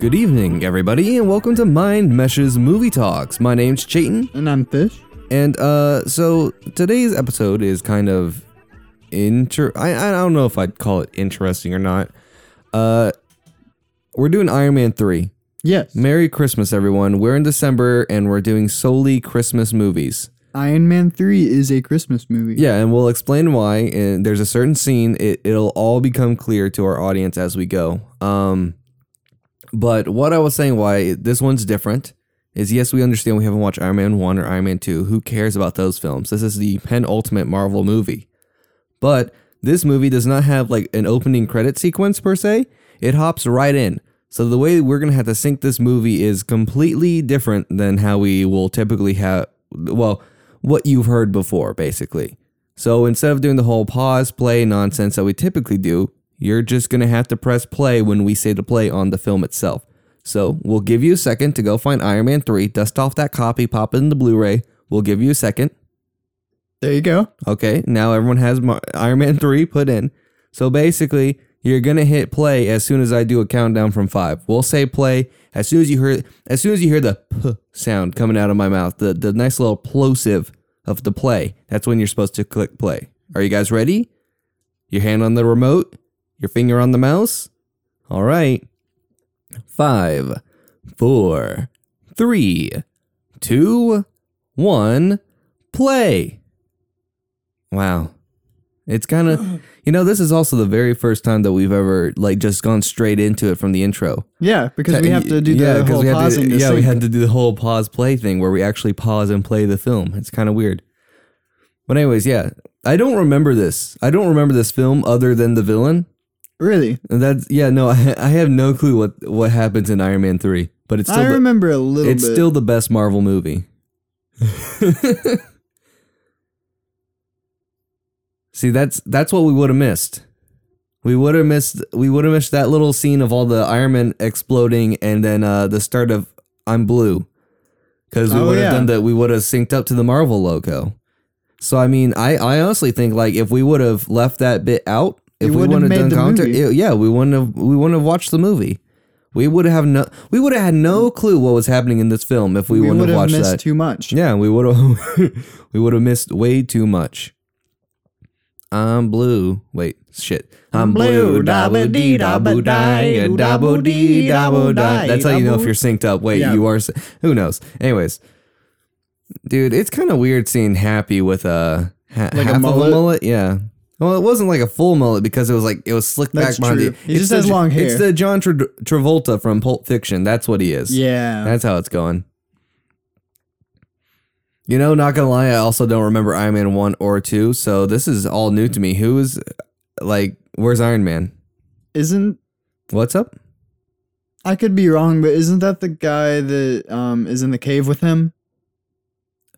Good evening, everybody, and welcome to Mind Meshes Movie Talks. My name's Chayton, And I'm Fish. and uh, so today's episode is kind of inter. I I don't know if I'd call it interesting or not. Uh, we're doing Iron Man three. Yes. Merry Christmas, everyone. We're in December, and we're doing solely Christmas movies. Iron Man 3 is a Christmas movie. Yeah, and we'll explain why. And there's a certain scene. It, it'll all become clear to our audience as we go. Um, but what I was saying, why this one's different, is yes, we understand we haven't watched Iron Man one or Iron Man two. Who cares about those films? This is the penultimate Marvel movie. But this movie does not have like an opening credit sequence per se. It hops right in. So the way we're gonna have to sync this movie is completely different than how we will typically have. Well, what you've heard before, basically. So instead of doing the whole pause play nonsense that we typically do, you're just gonna have to press play when we say to play on the film itself. So we'll give you a second to go find Iron Man 3, dust off that copy, pop it in the Blu ray. We'll give you a second. There you go. Okay, now everyone has Mar- Iron Man 3 put in. So basically, you're going to hit play as soon as I do a countdown from 5. We'll say play as soon as you hear as soon as you hear the p sound coming out of my mouth, the the nice little plosive of the play. That's when you're supposed to click play. Are you guys ready? Your hand on the remote, your finger on the mouse? All right. Five, four, three, two, one, play. Wow. It's kind of, you know, this is also the very first time that we've ever like just gone straight into it from the intro. Yeah, because we have to do the Yeah, whole we to- pausing. to yeah, we had to do the whole pause play thing where we actually pause and play the film. It's kind of weird. But anyways, yeah, I don't remember this. I don't remember this film other than the villain. Really? And that's yeah, no, I, I have no clue what what happens in Iron Man three, but it's still I the, remember a little it's bit. still the best Marvel movie. See, that's that's what we would have missed. We would have missed we would have missed that little scene of all the Iron Man exploding and then uh the start of I'm blue. Cuz we Oh, would have yeah. done that we would have synced up to the Marvel logo. So I mean, I I honestly think like if we would have left that bit out, if we wouldn't have have done commentary, movie. yeah, we wouldn't have we wouldn't have watched the movie. We would have no we would have had no clue what was happening in this film if we, we wouldn't would have have watched missed that. too much. Yeah, we would have we would have missed way too much. I'm blue. Wait, shit. I'm blue. Dabba dee dabba die. Dabba dee dabba die. That's how you know if you're synced up. Wait, Yeah. you are. Who knows? Anyways, dude, it's kind of weird seeing Happy with a ha- Like a half of mullet? a mullet. Yeah. Well, it wasn't like a full mullet because it was like it was slicked That's back behind true. the. He just has long hair. It's the John Tra- Travolta from Pulp Fiction. That's what he is. Yeah. That's how it's going. You know, not gonna lie, I also don't remember Iron Man one or two, so this is all new to me. Who is like, where's Iron Man? isn't What's up? I could be wrong, but isn't that the guy that um is in the cave with him?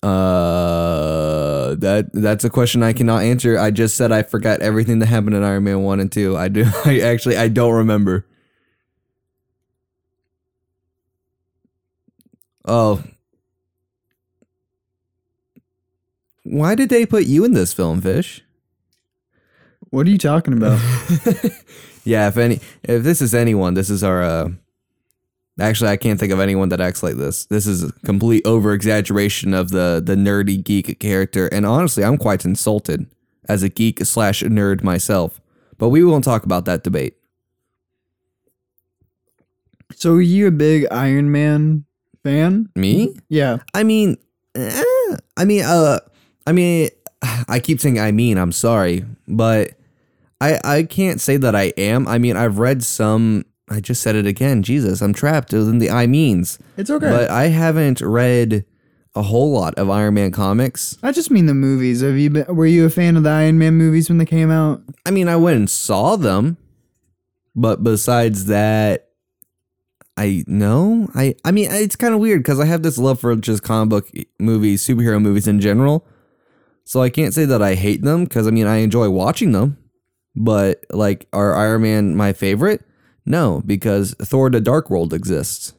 Uh, that that's a question I cannot answer. I just said I forgot everything that happened in Iron Man one and two. I do. I actually I don't remember. Oh. Why did they put you in this film, Fish? What are you talking about? yeah, if any if this is anyone, this is our uh actually I can't think of anyone that acts like this. This is a complete over exaggeration of the the nerdy geek character, and honestly I'm quite insulted as a geek slash nerd myself. But we won't talk about that debate. so are you a big Iron Man fan? Me? Yeah. I mean eh, I mean uh I mean I keep saying I mean, I'm sorry, but I I can't say that I am. I mean, I've read some I just said it again. Jesus, I'm trapped within the I means. It's okay. But I haven't read a whole lot of Iron Man comics. I just mean the movies. Have you been, were you a fan of the Iron Man movies when they came out? I mean, I went and saw them, but besides that, I no. I I mean, it's kind of weird because I have this love for just comic book movies, superhero movies in general. So I can't say that I hate them because I mean I enjoy watching them, but like are Iron Man my favorite? No, because Thor: The Dark World exists.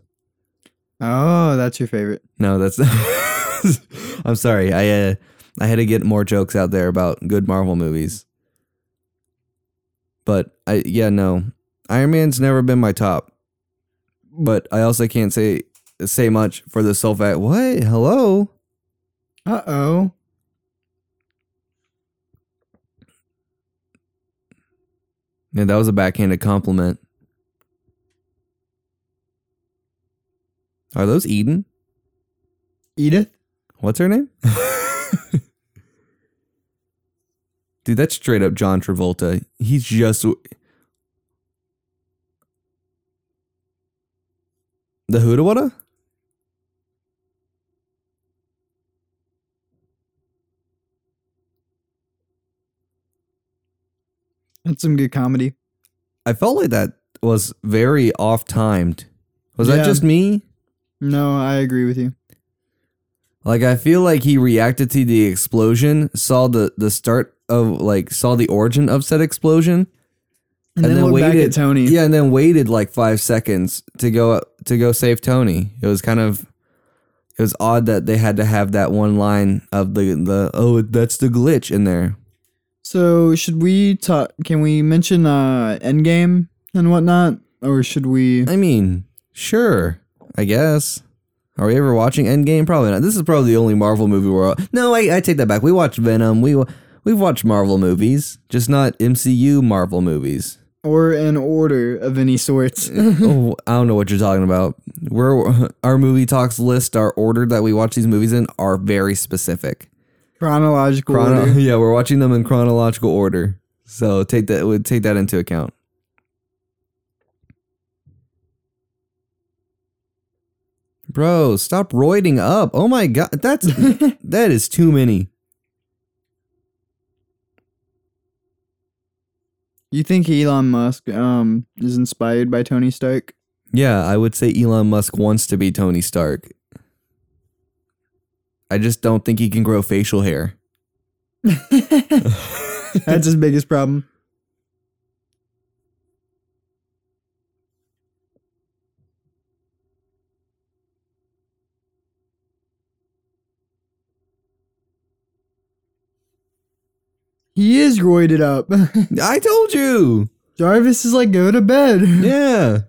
Oh, that's your favorite. No, that's. I'm sorry. I uh, I had to get more jokes out there about good Marvel movies. But I yeah no, Iron Man's never been my top. But I also can't say say much for the Sulfat. What? Hello. Uh oh. Yeah, that was a backhanded compliment. Are those Eden? Edith? What's her name? Dude, that's straight up John Travolta. He's just the Hoodawada? That's some good comedy. I felt like that was very off timed. Was Yeah. that just me? No, I agree with you. Like I feel like he reacted to the explosion, saw the the start of like saw the origin of said explosion, And, then, look back at Tony. Yeah, and then waited like five seconds to go to go save Tony. It was kind of it was odd that they had to have that one line of the the oh that's the glitch in there. So should we talk? Can we mention uh Endgame and whatnot, or should we? I mean, sure, I guess. Are we ever watching Endgame? Probably not. This is probably the only Marvel movie we're. All- No, I, I take that back. We watched Venom. We we've watched Marvel movies, just not MCU Marvel movies. Or in order of any sorts. oh, I don't know what you're talking about. We're our movie talks list, our order that we watch these movies in are very specific. Chronological Chrono- order. yeah, we're watching them in chronological order. So take that would take that into account. Bro, stop roiding up. Oh my god, that's that is too many. You think Elon Musk um is inspired by Tony Stark? Yeah, I would say Elon Musk wants to be Tony Stark. I just don't think he can grow facial hair. That's his biggest problem. He is roided up. I told you. Jarvis is like, go to bed. Yeah.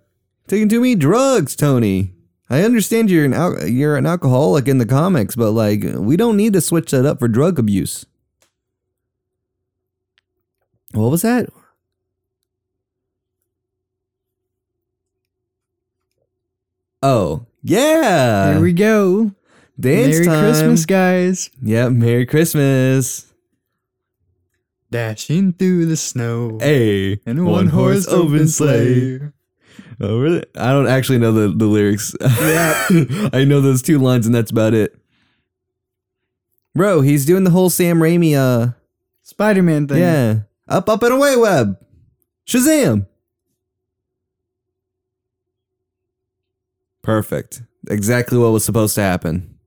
Taking too many drugs, Tony. I understand you're an al- you're an alcoholic in the comics, but like we don't need to switch that up for drug abuse. What was that? Oh, yeah. Here we go. Dance Merry time. Christmas, guys. Yep, Merry Christmas. Dashing through the snow. Hey, And a one horse open sleigh. Oh, really? I don't actually know the, the lyrics. Yeah. I know those two lines and that's about it. Bro, he's doing the whole Sam Raimi, uh, Spider Man thing. yeah. Up, up, and away web. Shazam. Perfect. Exactly what was supposed to happen.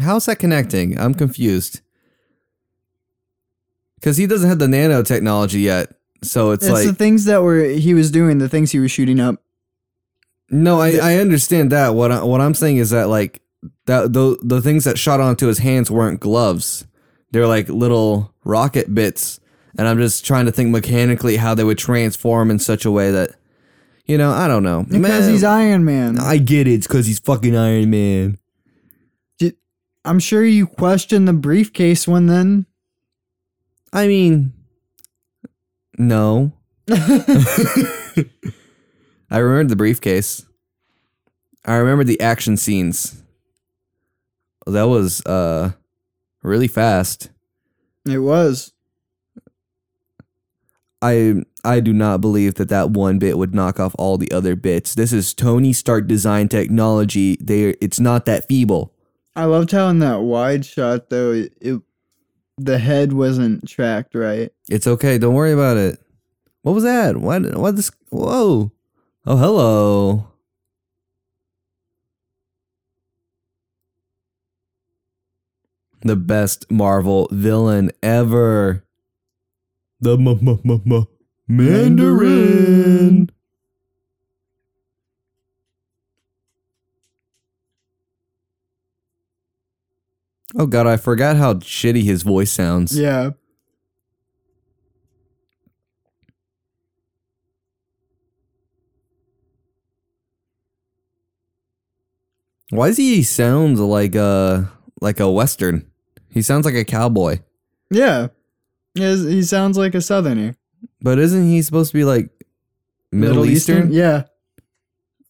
How's that connecting? I'm confused. Because he doesn't have the nanotechnology yet. So it's, It's like. the things that were he was doing, the things he was shooting up. No, I, I understand that. What I, what I'm saying is that like that the the things that shot onto his hands weren't gloves. They're like little rocket bits, and I'm just trying to think mechanically how they would transform in such a way that you know I don't know. Because Man, he's Iron Man. I get it. It's because he's fucking Iron Man. I'm sure you question the briefcase one then. I mean, no. I remember the briefcase. I remember the action scenes. That was uh really fast. It was. I I do not believe that that one bit would knock off all the other bits. This is Tony Stark design technology. They it's not that feeble. I loved how in that wide shot though it, it the head wasn't tracked right. It's okay. Don't worry about it. What was that? What what this Whoa. Oh, hello. The best Marvel villain ever. The m- m- m- Mandarin. Oh god, I forgot how shitty his voice sounds. Yeah. Why does he sound like a like a western? He sounds like a cowboy. Yeah. He sounds like a southerner. But isn't he supposed to be like Middle, Eastern? Yeah.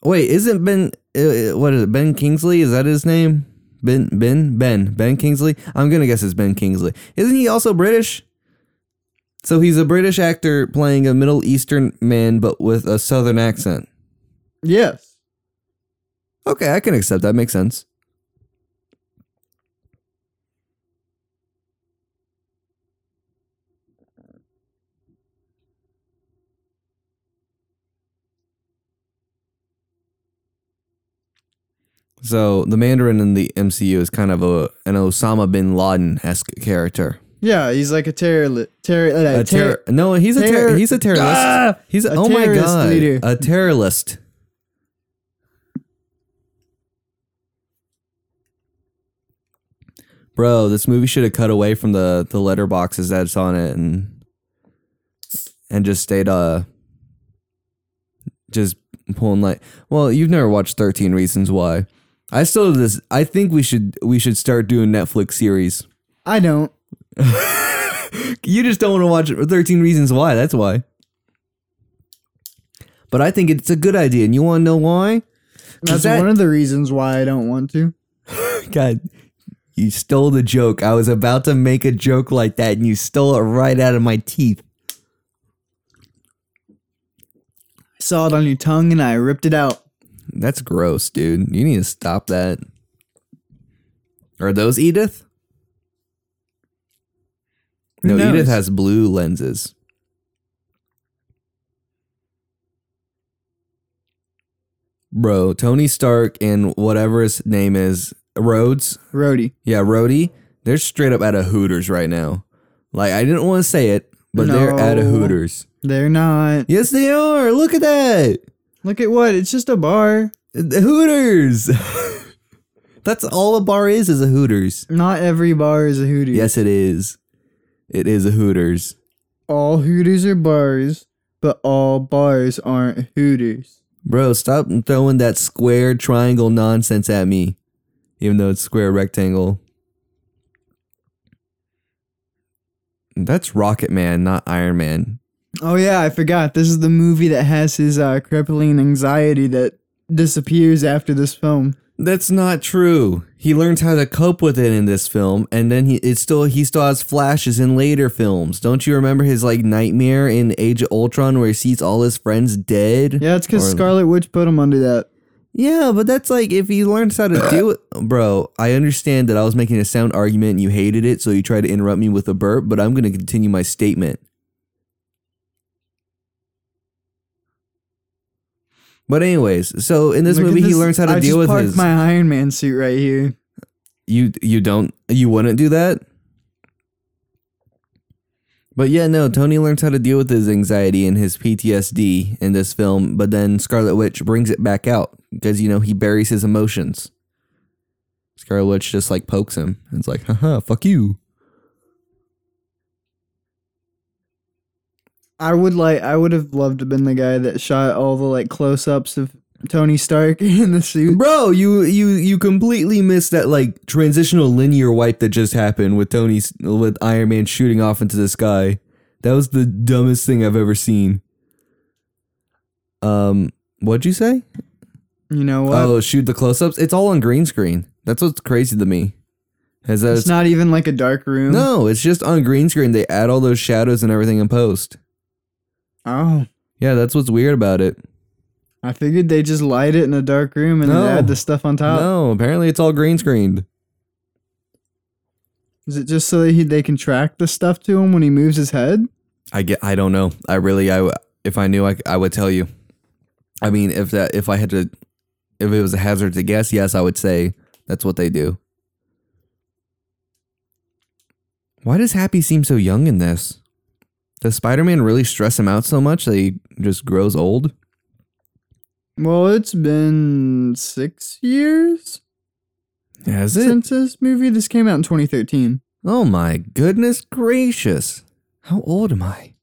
Wait, isn't Ben uh, what is it? Ben Kingsley? Is that his name? Ben Ben Ben Ben Kingsley? I'm gonna guess it's Ben Kingsley. Isn't he also British? So he's a British actor playing a Middle Eastern man, but with a Southern accent. Yes. Okay, I can accept that. Makes sense. So the Mandarin in the MCU is kind of a an Osama bin Laden esque character. Yeah, he's like a terror terror uh, A terror- terror? No, he's a terror. He's a terrorist. Ah! he's a, A oh my terrorist god, leader. a terrorist. Bro, this movie should have cut away from the the letterboxes that's on it and and just stayed uh just pulling like well you've never watched 13 reasons why i still have this i think we should we should start doing netflix series I don't. you just don't want to watch 13 reasons why that's why but i think it's a good idea and you want to know why That's that- one of the reasons why I don't want to. god you stole the joke i was about to make a joke like that and you stole it right out of my teeth I saw it on your tongue and I ripped it out. That's gross dude you need to stop that are those edith no edith has blue lenses bro tony stark and whatever his name is rhodes Rhodey. Yeah, Rhodey, they're straight up at a Hooters right now. Like I didn't want to say it, but they're at a Hooters. They're not. Yes, they are. Look at that. Look at what? It's just a bar. The Hooters. That's all a bar is is a Hooters. Not every bar is a Hooters. Yes, it is. It is a Hooters. All Hooters are bars, but all bars aren't Hooters. Bro, stop throwing that square triangle nonsense at me. Even though it's square rectangle. That's Rocket Man, not Iron Man. Oh yeah, I forgot. This is the movie that has his uh, crippling anxiety that disappears after this film. That's not true. He learns how to cope with it in this film, and then he it's still he still has flashes in later films. Don't you remember his like nightmare in Age of Ultron where he sees all his friends dead? Yeah, it's because Or- Scarlet Witch put him under that. Yeah, but that's like if he learns how to deal with bro, I understand that I was making a sound argument and you hated it, so you tried to interrupt me with a burp, but I'm gonna continue my statement. But anyways, so in this Look at movie he this- learns how to I deal just with parked his my Iron Man suit right here. You you don't you wouldn't do that? But yeah, no, Tony learns how to deal with his anxiety and his PTSD in this film, but then Scarlet Witch brings it back out because you know he buries his emotions. Scarlet Witch just like pokes him. and It's like, haha, fuck you. I would like. I would have loved to have been the guy that shot all the like close-ups of Tony Stark in the suit. Bro, you you you completely missed that like transitional linear wipe that just happened with Tony's with Iron Man shooting off into the sky. That was the dumbest thing I've ever seen. Um, what'd you say? You know what? Oh, shoot the close-ups. It's all on green screen. That's what's crazy to me. Is that it's it's, not even like a dark room. no, it's just on green screen. They add all those shadows and everything in post. Oh, Yeah, that's what's weird about it. I figured they just light it in a dark room and No. then add the stuff on top. no, apparently it's all green screened. Is it just so that he, they can track the stuff to him when he moves his head? I get. I don't know. I really. I if I knew, I, I would tell you. I mean, if that if I had to, if it was a hazard to guess, yes, I would say that's what they do. Why does Happy seem so young in this? Does Spider Man really stress him out so much that he just grows old? Well, it's been six years. Has it? since this movie. This came out in 2013. Oh my goodness gracious. How old am I?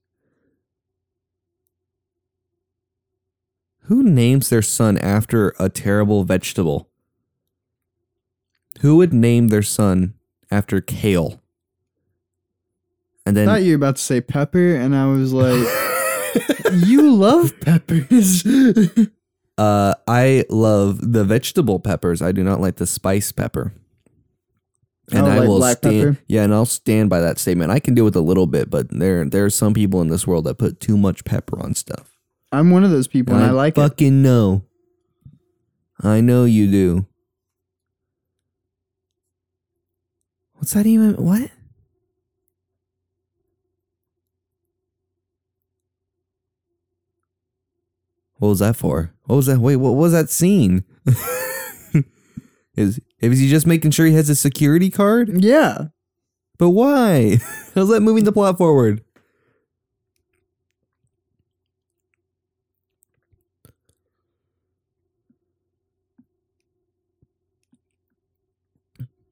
Who names their son after a terrible vegetable? Who would name their son after kale? And I thought you were about to say pepper, and I was like, "You love peppers." uh I love the vegetable peppers. I do not like the spice pepper. And Oh, I like will stand pepper? Yeah, and I'll stand by that statement. I can deal with a little bit, but there there are some people in this world that put too much pepper on stuff. I'm one of those people, and I like it. fucking know. I know you do. What's that even? What? What was that for? What was that? Wait, what was that scene? is is he just making sure he has a security card? Yeah, But why? How's that moving the plot forward?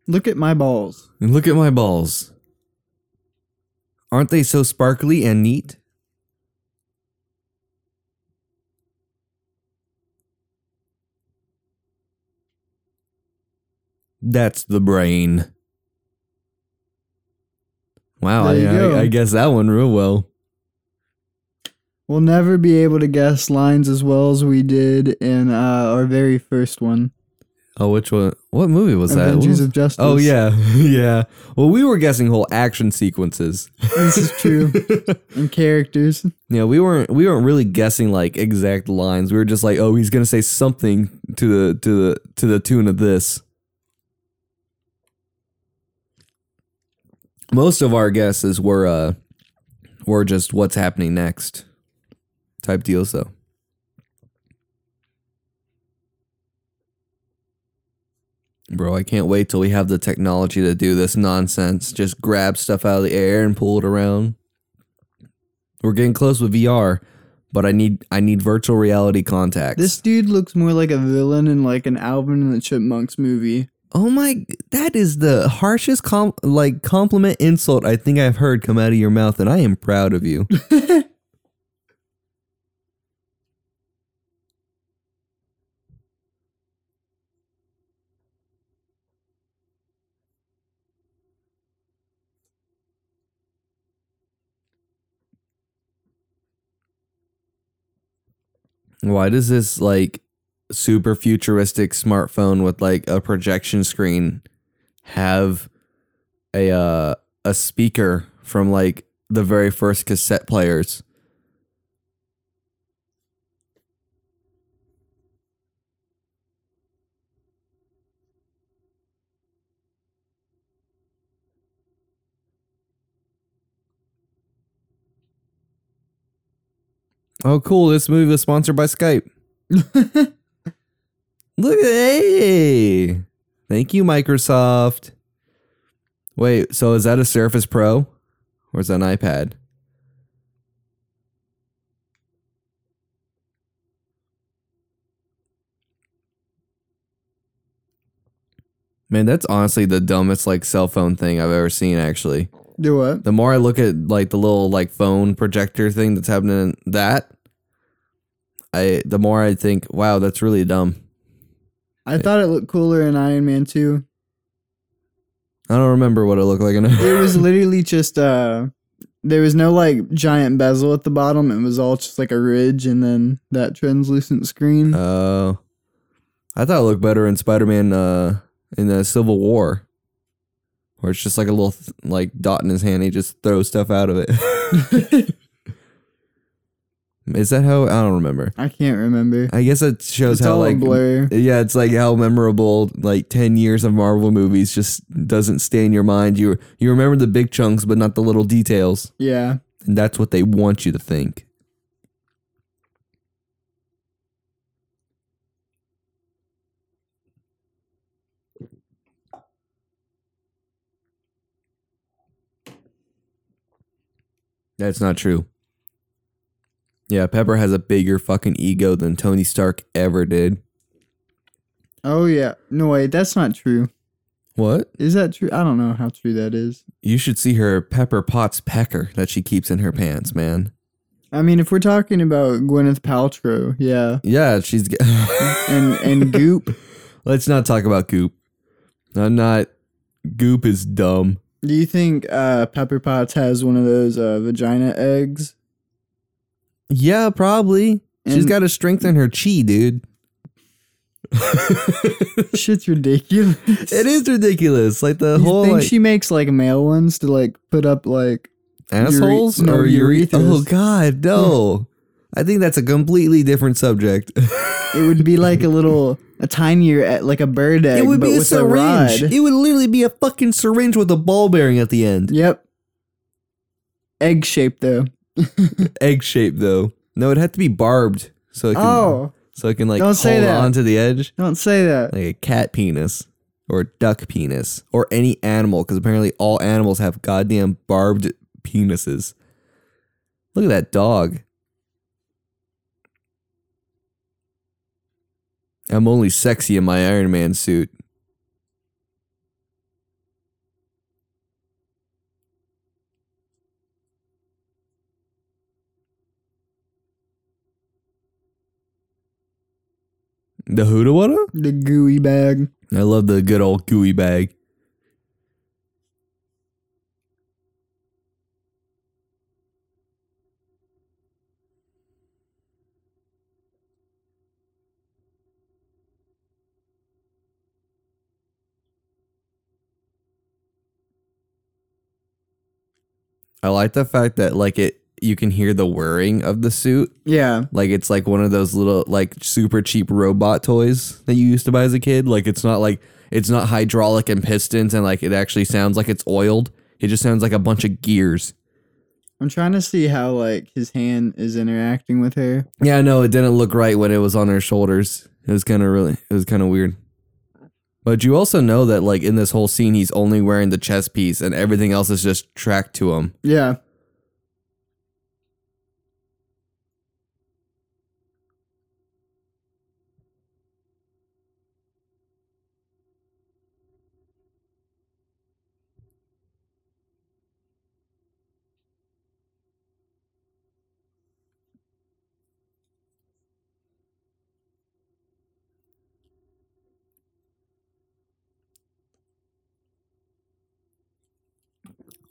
look at my balls. And look at my balls. Aren't they so sparkly and neat? That's the brain. Wow, I, There you go. I, I guess that one real well. We'll never be able to guess lines as well as we did in uh, our very first one, Oh, which one? What movie was that? Avengers was- of Justice. Oh yeah, yeah. Well, we were guessing whole action sequences. this is true. and characters. Yeah, we weren't we weren't really guessing like exact lines. We were just like, oh, he's gonna say something to the to the to the tune of this. Most of our guesses were uh were just what's happening next type deals though. Bro, I can't wait till we have the technology to do this nonsense. Just grab stuff out of the air and pull it around. We're getting close with VR, but I need I need virtual reality contacts. This dude looks more like a villain in like an Alvin and the Chipmunks movie. Oh my, that is the harshest com- like compliment insult I think I've heard come out of your mouth, and I am proud of you. Why does this like super futuristic smartphone with like a projection screen have a uh, a speaker from like the very first cassette players? Oh, cool! This movie was sponsored by Skype. Look at hey, thank you, Microsoft. Wait, so is that a Surface Pro, or is that an iPad? Man, that's honestly the dumbest like cell phone thing I've ever seen. Actually, Do what? the more I look at like the little like phone projector thing that's happening in that, I the more I think, wow, that's really dumb. I thought it looked cooler in Iron Man 2. I don't remember what it looked like. In It it was literally just uh there was no like giant bezel at the bottom. It was all just like a ridge and then that translucent screen. Oh, I thought it looked better in Spider-Man uh, in the Civil War, where it's just like a little th- like dot in his hand. He just throws stuff out of it. Is that how? I don't remember. I can't remember. I guess it shows It's how like blur. yeah, it's like how memorable like ten years of Marvel movies just doesn't stay in your mind. You you remember the big chunks, but not the little details, Yeah. and that's what they want you to think. That's not true. Yeah, Pepper has a bigger fucking ego than Tony Stark ever did. Oh yeah. No wait, that's not true. What? Is that true? I don't know how true that is. You should see her Pepper Potts pecker that she keeps in her pants, man. I mean, if we're talking about Gwyneth Paltrow, yeah, Yeah, she's. g- and and Goop. Let's not talk about Goop. I'm not. Goop is dumb. Do you think uh, Pepper Potts has one of those uh, vagina eggs? Yeah, probably. She's got to strengthen her chi, dude. Shit's ridiculous. It is ridiculous. Like the You whole think like, she makes like male ones to like put up like assholes no, or ure- urethras. Oh God, no! I think that's a completely different subject. it would be like a little a tinier eh, like a bird egg, it would but be a with a syringe. It would literally be a fucking syringe with a ball bearing at the end. Yep. Egg shaped though. Egg shaped though. No, it had to be barbed so it can Oh, so it can like Don't hold say that. on to the edge don't say that. like a cat penis or a duck penis or any animal because apparently all animals have goddamn barbed penises. Look at that dog. I'm only sexy in my Iron Man suit. The Hoodawada? The gooey bag. I love the good old gooey bag. I like the fact that like it you can hear the whirring of the suit Yeah. like it's like one of those little like super cheap robot toys that you used to buy as a kid. Like it's not like it's not hydraulic and pistons and like it actually sounds like it's oiled. It just sounds like a bunch of gears. I'm trying to see how like his hand is interacting with her. Yeah, no, it didn't look right when it was on her shoulders. It was kind of really it was kind of weird. But you also know that like in this whole scene he's only wearing the chest piece and everything else is just tracked to him. Yeah.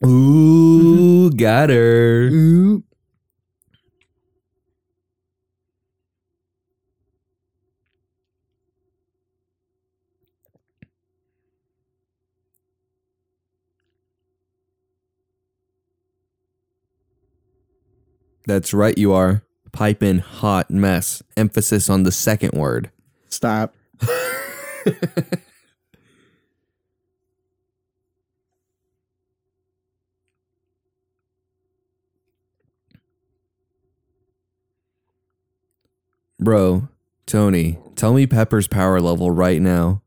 Ooh, mm-hmm. got her. Ooh. That's right, you are. Piping hot mess. Emphasis on the second word. Stop. Bro, Tony, tell me Pepper's power level right now.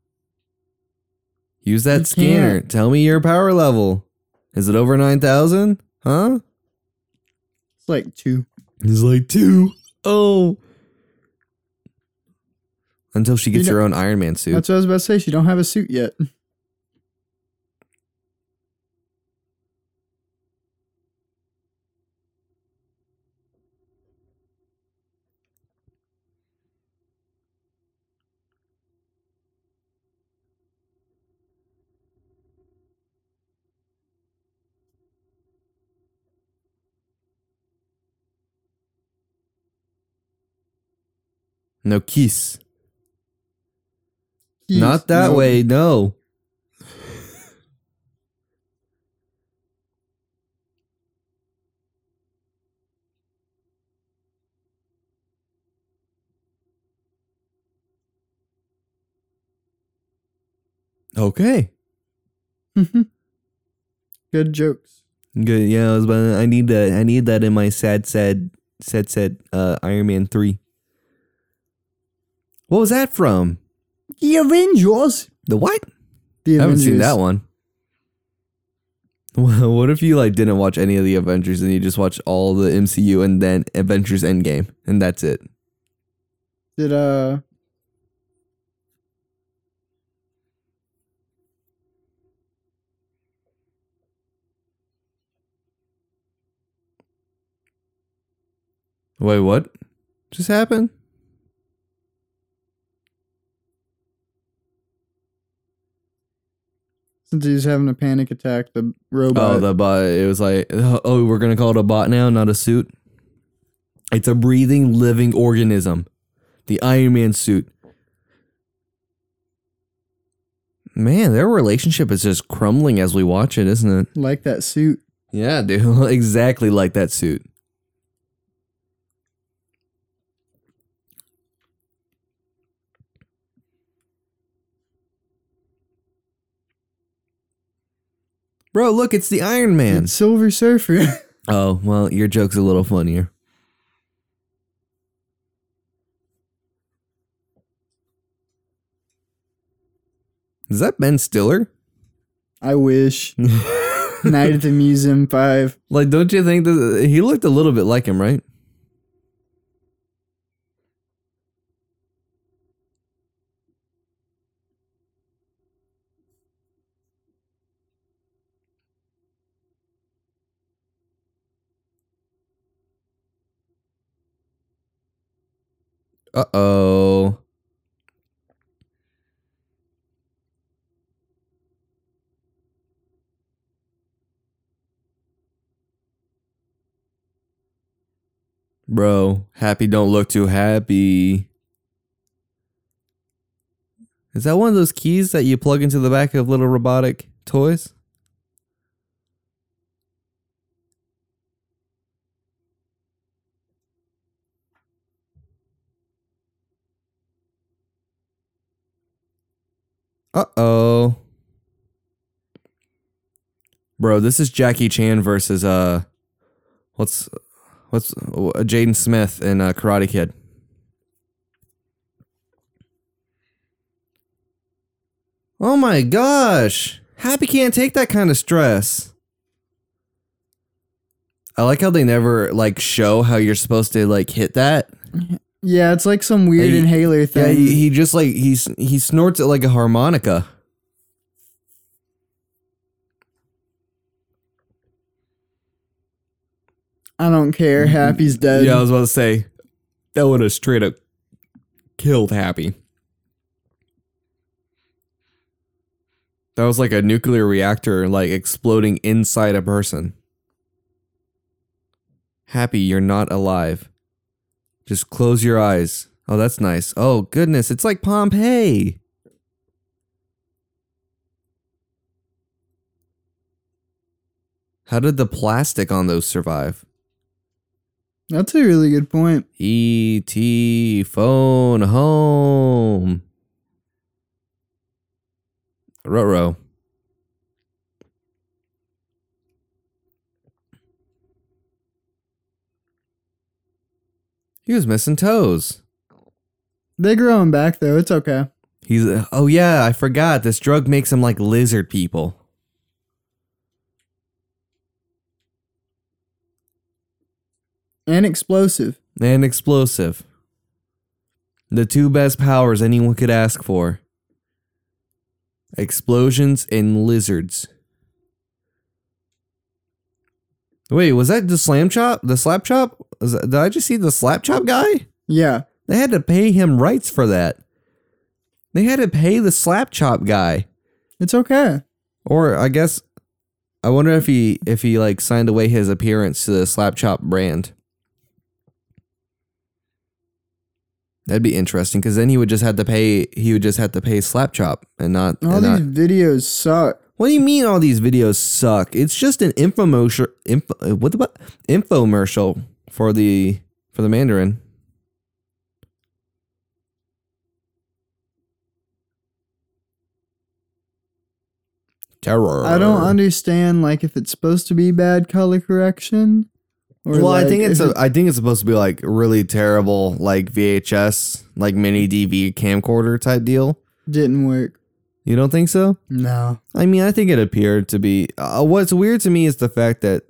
Use that scanner. Tell me your power level. Is it over 9,000? Huh? It's like two. He's like, two. Oh. Until she gets her own Iron Man suit. That's what I was about to say. She don't have a suit yet. No kiss. He's- Not that no. way. No. Okay. Good jokes. Good. Yeah, I was about I need that. I need that in my sad, sad, sad, sad. Uh, Iron Man three. What was that from? The Avengers. The what? The I haven't seen that one. Well, what if you like didn't watch any of the Avengers and you just watched all the MCU and then Avengers Endgame and that's it? Did uh Wait, what? Just happened? Since he's having a panic attack, the robot. Oh, the bot. It was like, oh, we're gonna call it a bot now, not a suit. It's a breathing, living organism. The Iron Man suit. Man, their relationship is just crumbling as we watch it, isn't it? like that suit. Yeah, dude. exactly like that suit. Bro, look, it's the Iron Man. It's Silver Surfer. Oh, well, your joke's a little funnier. Is that Ben Stiller? I wish. Night at the Museum 5. Like, don't you think that he looked a little bit like him, right? Uh oh. Bro, happy don't look too happy. Is that one of those keys that you plug into the back of little robotic toys? Uh oh. Bro, this is Jackie Chan versus uh what's what's uh, Jaden Smith in uh, Karate Kid. Oh my gosh. Happy can't take that kind of stress. I like how they never like show how you're supposed to like hit that. Yeah, it's like some weird Hey, inhaler Yeah, thing. he, he just like he's he snorts it like a harmonica. I don't care. Mm-hmm. Happy's dead. Yeah, I was about to say that would have straight up killed Happy. That was like a nuclear reactor like exploding inside a person. Happy, you're not alive. Just close your eyes. Oh, that's nice. Oh, goodness, it's like Pompeii. How did the plastic on those survive? That's a really good point. E.T. phone home. Roro. He was missing toes. They grow him back though. It's okay. He's oh yeah, I forgot. This drug makes him like lizard people. And explosive. And explosive. The two best powers anyone could ask for. Explosions and lizards. Wait, was that the slam chop? The slap chop? That- did I just see the slap chop guy? Yeah. They had to pay him rights for that. They had to pay the slap chop guy. It's okay. Or I guess I wonder if he if he like signed away his appearance to the slap chop brand. That'd be interesting because then he would just have to pay. He would just have to pay slap chop and not. All and these not videos suck. What do you mean all these videos suck? It's just an infomercial. Info, uh, what the infomercial for the for the Mandarin. Terror. I don't understand like if it's supposed to be bad color correction. Or well, I think it's a, I think it's supposed to be like really terrible, like VHS, like mini DV camcorder type deal. didn't work. You don't think so? No. I mean, I think it appeared to be. Uh, what's weird to me is the fact that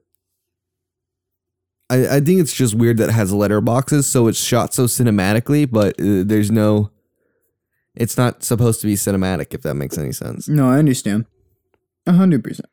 I, I think it's just weird that it has letterboxes, so it's shot so cinematically, but uh, there's no. It's not supposed to be cinematic, if that makes any sense. No, I understand. A hundred percent.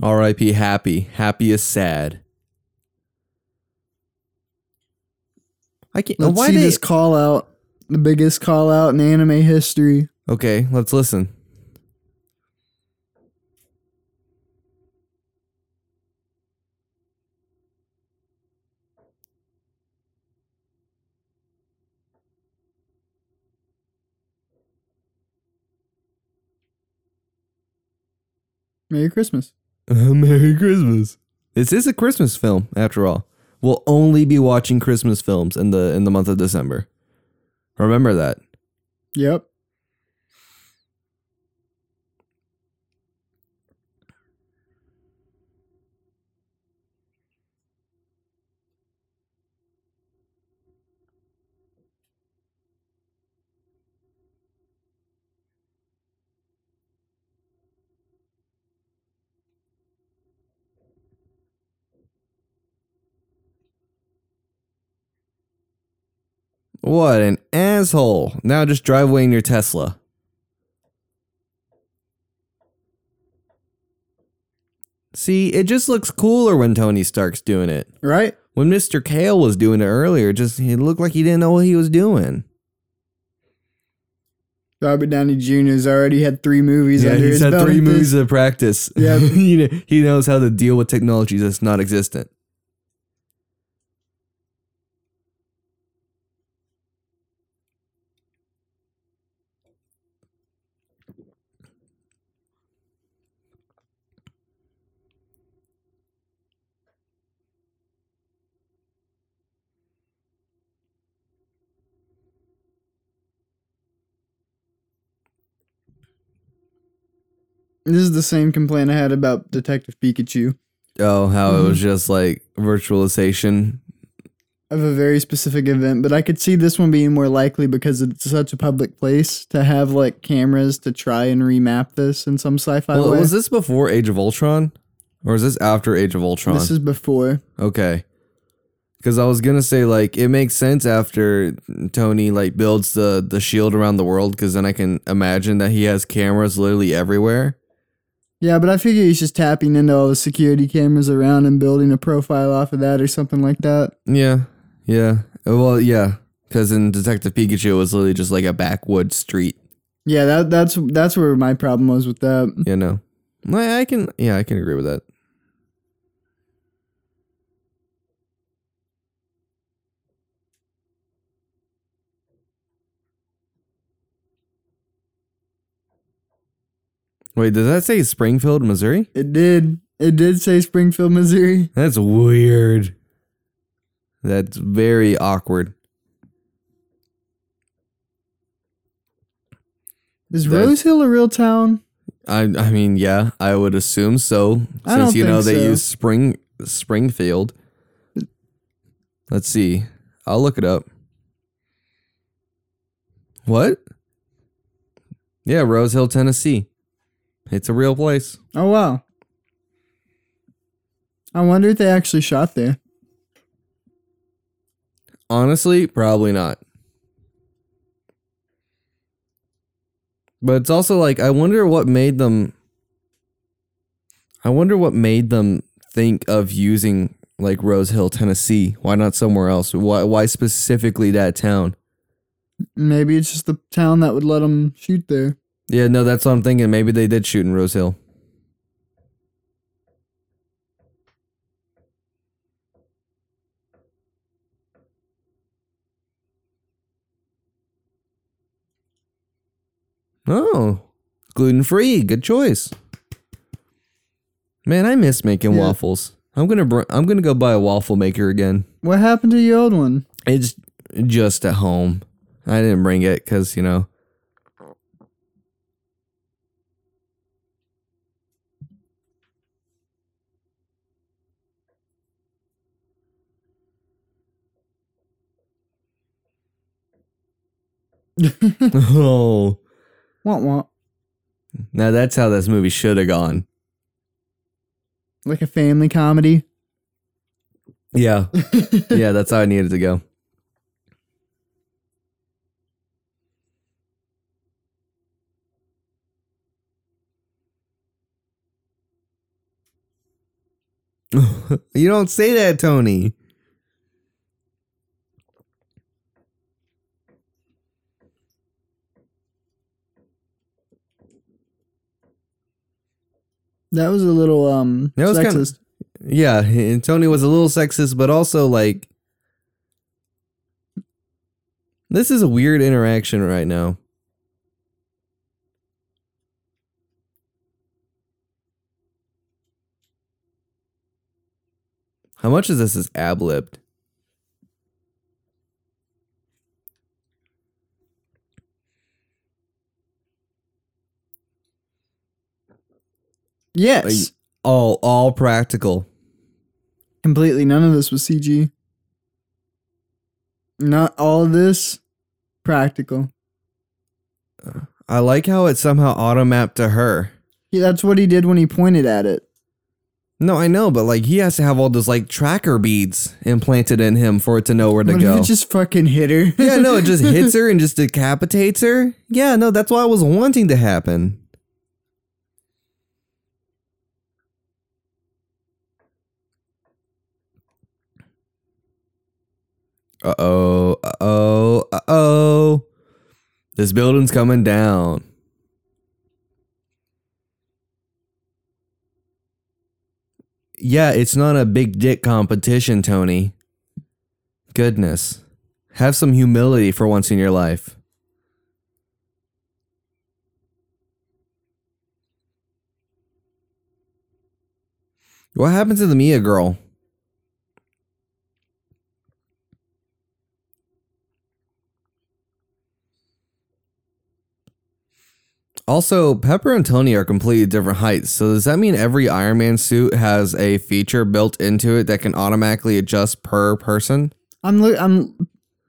R.I.P. Happy. Happy is sad. I can't. Let's why see they? this call out. The biggest call out in anime history. Okay, let's listen. Merry Christmas. Merry Christmas. This is a Christmas film, after all. We'll only be watching Christmas films in the in the month of December. Remember that. Yep. What an asshole. Now just drive away in your Tesla. See, it just looks cooler when Tony Stark's doing it. Right? When Mr. Kale was doing it earlier, just he looked like he didn't know what he was doing. Robert Downey Jr.'s already had three movies Yeah, under he's his had belt. three movies of practice. Yeah. he, knows how to deal with technology that's not existent. This is the same complaint I had about Detective Pikachu Oh, how it Mm-hmm. was just like virtualization. of a very specific event, but I could see this one being more likely because it's such a public place to have like cameras to try and remap this in some sci-fi Well, way. was this before Age of Ultron? Or is this after Age of Ultron? This is before. Okay. Because I was gonna say like it makes sense after Tony like builds the the shield around the world. Because then I can imagine that he has cameras literally everywhere. Yeah, but I figure he's just tapping into all the security cameras around and building a profile off of that or something like that. Yeah, yeah. Well, yeah. Because in Detective Pikachu, it was literally just like a backwood street. Yeah, that that's that's where my problem was with that. You know. I, I can. Yeah, I can agree with that. Wait, does that say Springfield, Missouri? It did. It did say Springfield, Missouri. That's weird. That's very awkward. Is Rose Hill a real town? I I mean, yeah, I would assume so. Since you know they so. use Spring Springfield. Let's see. I'll look it up. What? Yeah, Rose Hill, Tennessee. It's a real place. Oh wow. I wonder if they actually shot there. Honestly, probably not. But it's also like I wonder what made them I wonder what made them think of using like Rose Hill, Tennessee. Why not somewhere else? Why why specifically that town? Maybe it's just the town that would let them shoot there. Yeah, no, that's what I'm thinking. Maybe they did shoot in Rose Hill. Oh, gluten free. Good choice. Man, I miss making Yeah. waffles. I'm gonna br- I'm gonna go buy a waffle maker again. What happened to your old one? It's just at home. I didn't bring it because you know. Oh, Want want now that's how this movie should have gone. like a family comedy. Yeah, yeah, that's how I needed to go. you don't say that, Tony. That was a little um That was kinda- Yeah, and Tony was a little sexist, but also like this is a weird interaction right now. How much of this is ab yes. All all practical. Completely none of this was CG. Not all of this practical. Uh, I like how it somehow auto mapped to her. Yeah, that's what he did when he pointed at it. No, I know, but like he has to have all those like tracker beads implanted in him for it to know where to What go. it just fucking hit her? yeah, no, it just hits her and just decapitates her. Yeah, no, that's what I was wanting to happen. Uh oh, uh oh, uh oh. This building's coming down. Yeah, it's not a big dick competition, Tony. Goodness. Have some humility for once in your life. What happened to the Mia girl? Also, Pepper and Tony are completely different heights. So does that mean every Iron Man suit has a feature built into it that can automatically adjust per person? I'm look I'm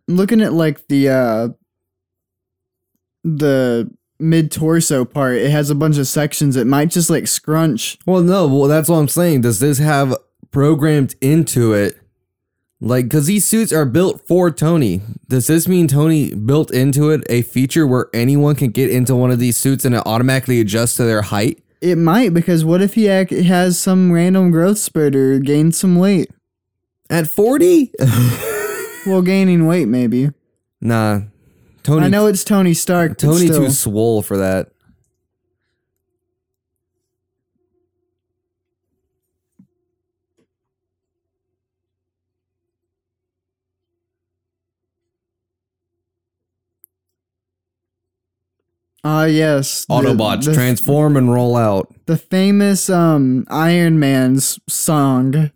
looking at like the uh the mid torso part. It has a bunch of sections. It might just like scrunch. Well, no, well that's what I'm saying. Does this have programmed into it? Like, because these suits are built for Tony. Does this mean Tony built into it a feature where anyone can get into one of these suits and it automatically adjusts to their height? It might because what if he ac- has some random growth spurt or gained some weight? At 40? Well, gaining weight maybe. nah. Tony, I know it's Tony Stark. Tony still. too swole for that. Ah, yes. Autobots the, transform and roll out. the famous um Iron Man's song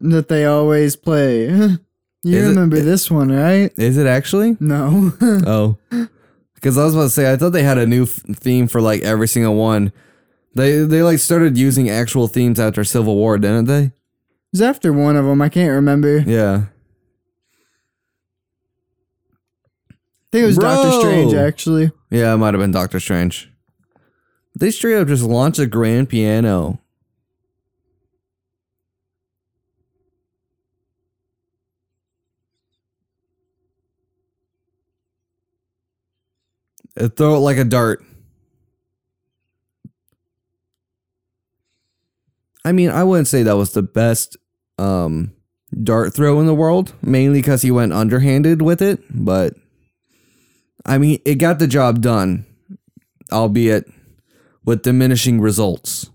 that they always play. You Is it- remember this one, right? Is it actually? No. Oh, because I was about to say I thought they had a new f- theme for like every single one. They they like started using actual themes after Civil War, didn't they? it was after one of them. I can't remember. Yeah. Think it was Doctor Strange, actually. Yeah, it might have been Doctor Strange. They straight up just launched a grand piano. Uh, Throw it like a dart. I mean, I wouldn't say that was the best um, dart throw in the world, mainly because he went underhanded with it, but I mean, it got the job done, albeit with diminishing results.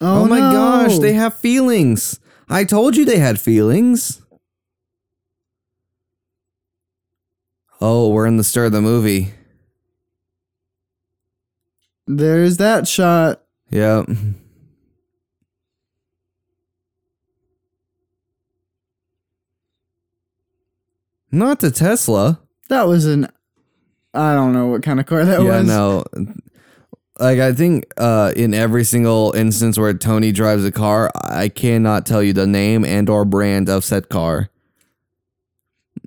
Oh, Oh, my no. gosh, they have feelings. I told you they had feelings. Oh, we're in the stir of the movie. There's that shot. Yeah. Not the Tesla. That was an. I don't know what kind of car that was. yeah, was. no. Like I think uh in every single instance where Tony drives a car, I cannot tell you the name and or brand of said car.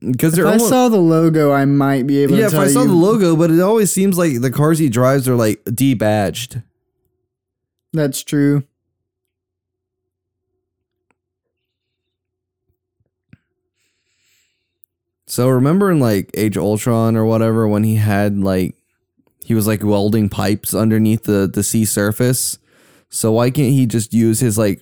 Because If I almost, saw the logo, I might be able yeah, to if I saw you. the logo, but it always seems like the cars he drives are like debadged. That's true. So remember in like Age Ultron or whatever when he had like he was like welding pipes underneath the the sea surface. So why can't he just use his like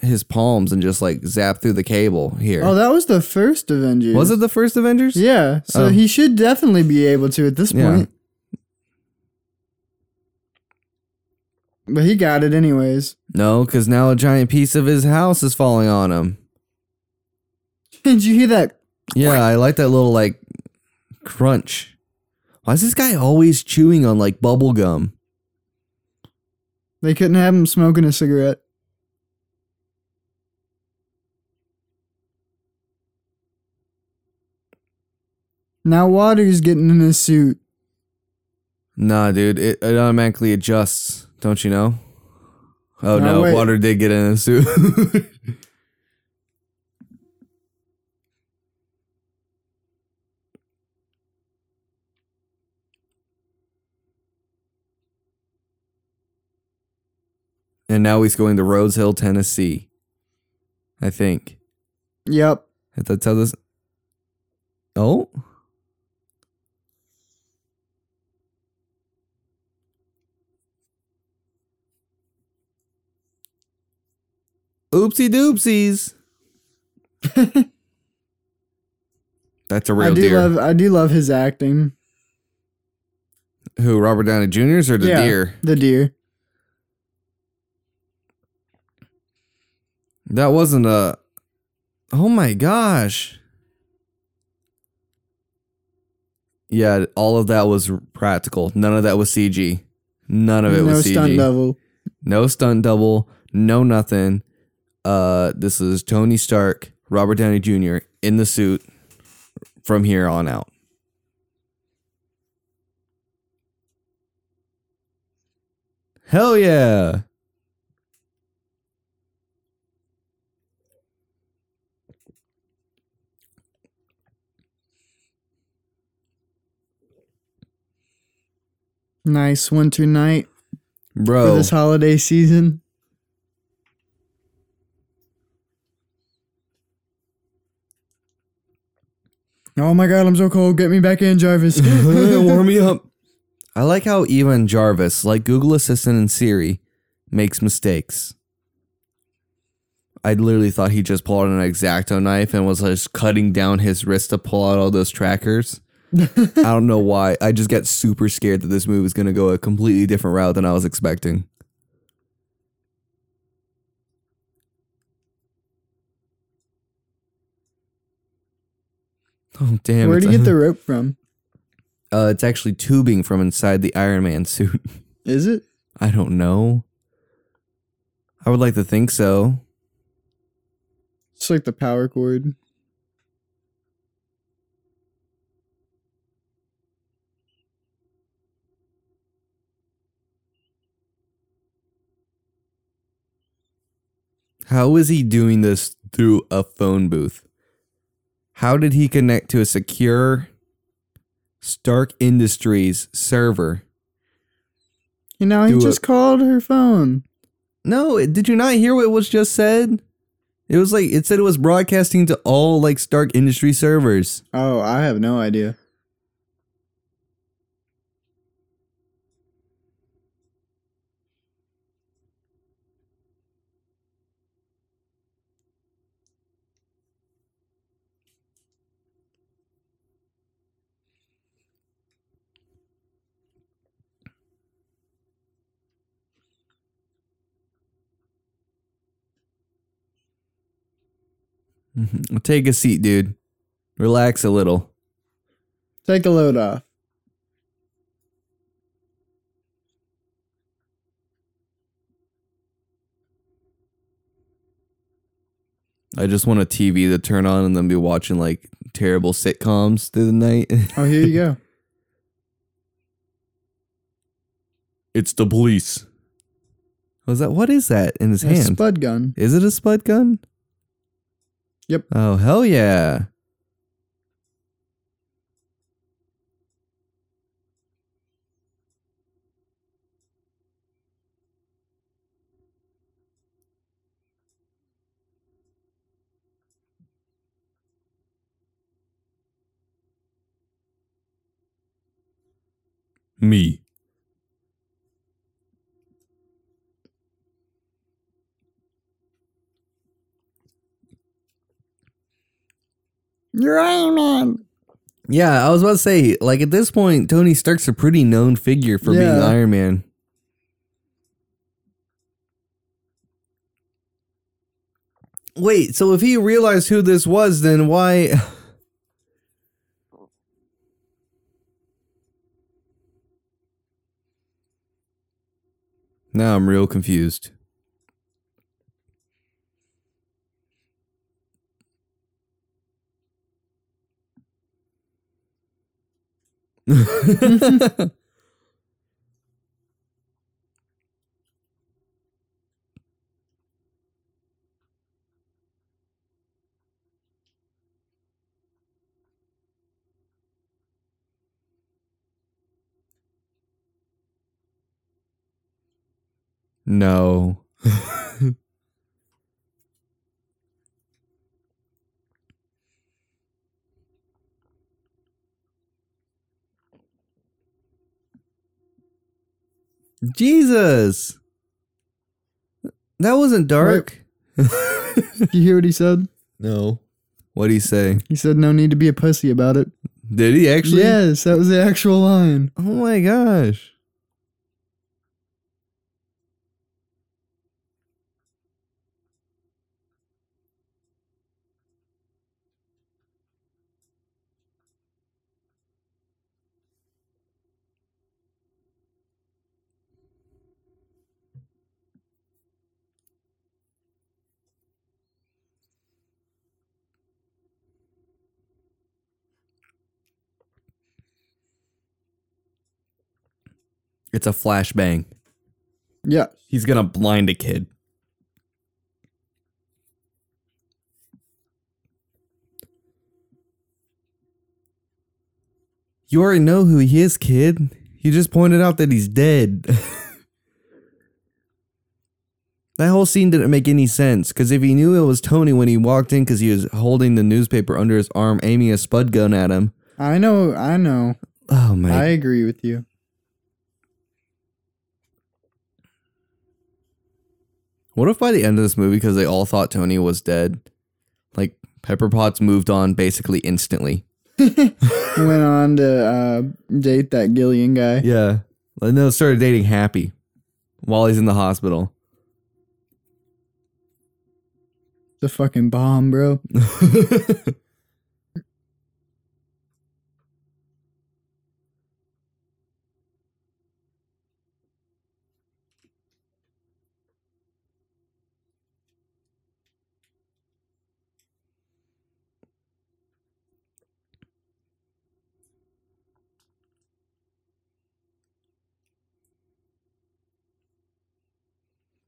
his palms and just like zap through the cable here? Oh, that was the first Avengers. was it the first Avengers? Yeah. So Oh. he should definitely be able to at this Yeah. point. But he got it anyways. No, because now a giant piece of his house is falling on him. Did you hear that? Yeah, I like that little like crunch. Why is this guy always chewing on like bubble gum? They couldn't have him smoking a cigarette. Now Water's getting in his suit. Nah, dude, it, it automatically adjusts. Don't you know? Oh No, no, wait. water did get in his suit. and now he's going to Rose Hill, Tennessee. I think. Yep. That's how this. Oh. Oopsie doopsies. That's a real I do deer. love I do love his acting. Who, Robert Downey Jr.'s or the Yeah. deer? The deer. That wasn't a. Oh my gosh. Yeah, all of that was practical. None of that was CG. None of it no was CG. No stunt double. No stunt double. No nothing. Uh, this is Tony Stark, Robert Downey Jr. in the suit from here on out. Hell yeah. Nice winter night bro for this holiday season. Oh my god, I'm so cold. Get me back in, Jarvis. Warm me up. I like how even Jarvis, like Google Assistant and Siri, makes mistakes. I literally thought he just pulled out an exacto knife and was just cutting down his wrist to pull out all those trackers. I don't know why. I just get super scared that this movie is going to go a completely different route than I was expecting. Oh damn! Where'd you get the rope from? Uh, it's actually tubing from inside the Iron Man suit. Is it? I don't know. I would like to think so. It's like the power cord. How is he doing this through a phone booth? How did he connect to a secure Stark Industries server? You know, he Do just it. called her phone. No, it- did you not hear what was just said? It was like it said it was broadcasting to all like Stark Industry servers. Oh, I have no idea. Mm-hmm. Take a seat, dude. Relax a little. Take a load off. I just want a TV to turn on and then be watching like terrible sitcoms through the night. Oh, here you go. It's the police. Was that what is that in his A hand? spud gun. is it a spud gun? Yep. Oh, hell yeah. Me. You're Iron Man. Yeah, I was about to say, like at this point, Tony Stark's a pretty known figure for being Iron Man. Wait, so if he realized who this was, then why? Now I'm real confused. No. Jesus. That wasn't dark. Did you hear what he said? No. What'd he say? He said, "No need to be a pussy about it." Did he actually? yes, that was the actual line. Oh my gosh. It's a flashbang. Yeah, He's gonna blind a kid. You already know who he is, kid. You just pointed out that he's dead. that whole scene didn't make any sense because if he knew it was Tony when he walked in because he was holding the newspaper under his arm, aiming a spud gun at him. I know, I know. Oh my! I agree with you. What if by the end of this movie, because they all thought Tony was dead, like Pepper Potts moved on basically instantly? Went on to uh, date that Killian guy. Yeah. And then started dating Happy while he's in the hospital. The fucking bomb, bro.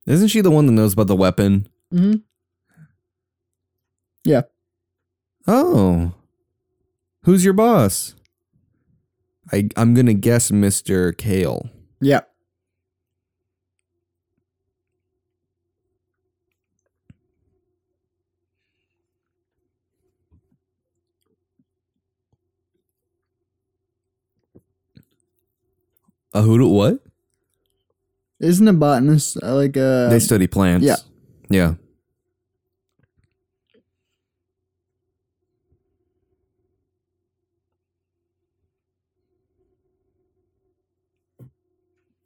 Isn't she the one that knows about the weapon? hmm Yeah. Oh. Who's your boss? I I'm gonna guess Mr. Kale. Yeah. Uh, who what? Isn't a botanist uh, like a they study plants. yeah. Yeah.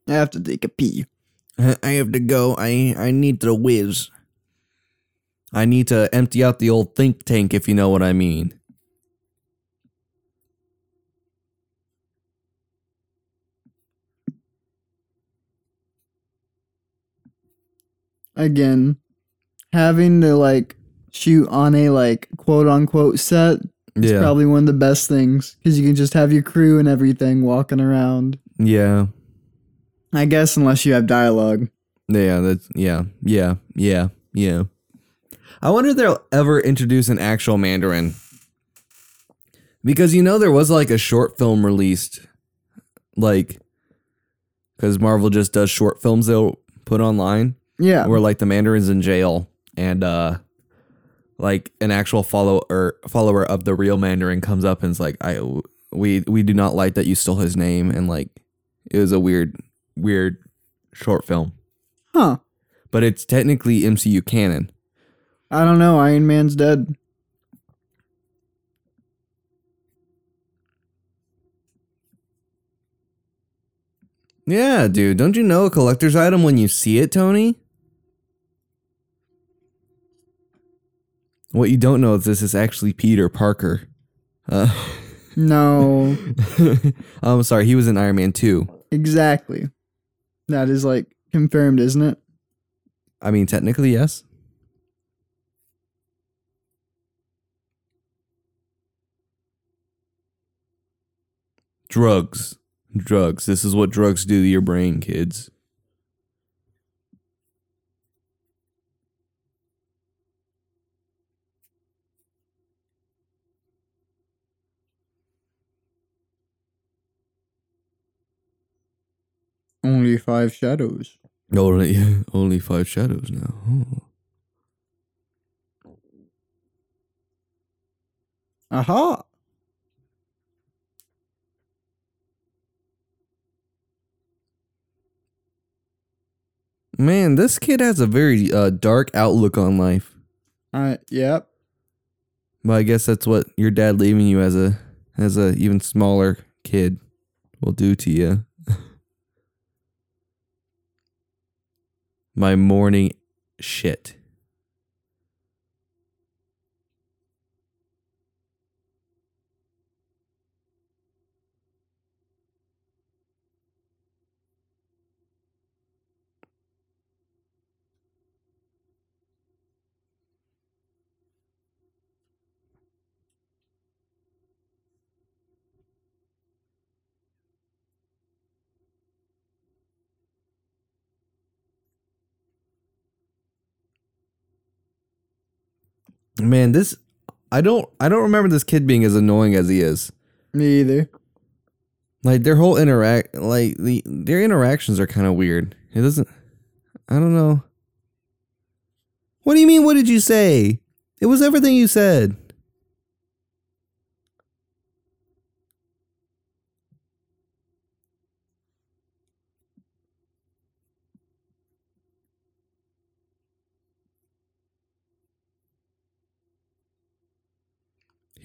I have to take a pee. I have to go. I I need to whiz. I need to empty out the old think tank if you know what I mean. Again, having to like shoot on a like quote unquote set is Yeah. probably one of the best things because you can just have your crew and everything walking around. yeah. I guess unless you have dialogue. Yeah, that's yeah, yeah, yeah, yeah. I wonder if they'll ever introduce an actual Mandarin. Because you know there was like a short film released like cuz Marvel just does short films they'll put online Yeah. where like the Mandarin's in jail and uh like an actual follower follower of the real Mandarin comes up and is like I we we do not like that you stole his name and like it was a weird, weird short film, Huh. but it's technically MCU canon. I don't know. Iron Man's dead. Yeah, dude. Don't you know a collector's item when you see it, Tony? What you don't know is this is actually Peter Parker. Uh, No. I'm sorry, he was in Iron Man 2. exactly. That is like confirmed, isn't it? I mean, technically, yes. Drugs. Drugs. This is what drugs do to your brain, kids. Only five shadows. Only, only five shadows now. Oh. Aha. Man, this kid has a very uh, dark outlook on life. I yep. But I guess that's what your dad leaving you as a as a even smaller kid will do to you. My morning shit. Man, this I don't I don't remember this kid being as annoying as he is. Me either. Like their whole interact like the their interactions are kind of weird. It doesn't I don't know. What do you mean what did you say? It was everything you said.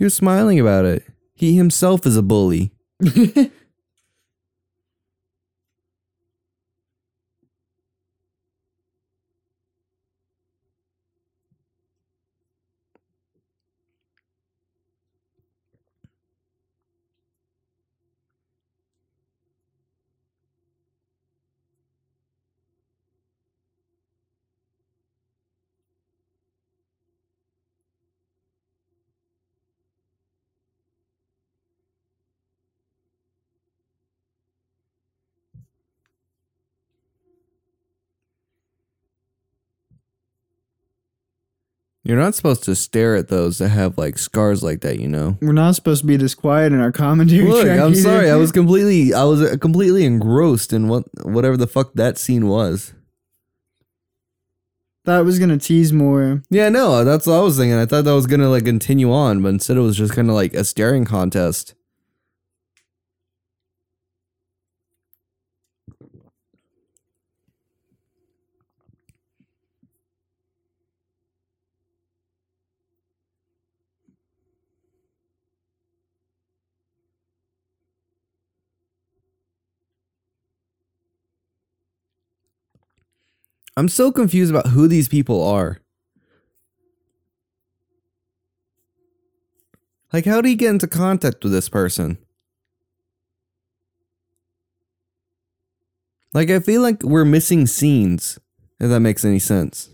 Was smiling about it. He himself is a bully. You're not supposed to stare at those that have like scars like that, you know. We're not supposed to be this quiet in our commentary Look, track I'm either. sorry. I was completely, I was uh, completely engrossed in what, whatever the fuck that scene was. Thought it was gonna tease more. Yeah, no, that's what I was thinking. I thought that was gonna like continue on, but instead it was just kind of like a staring contest. I'm so confused about who these people are. Like, how did he get into contact with this person? Like, I feel like we're missing scenes, if that makes any sense.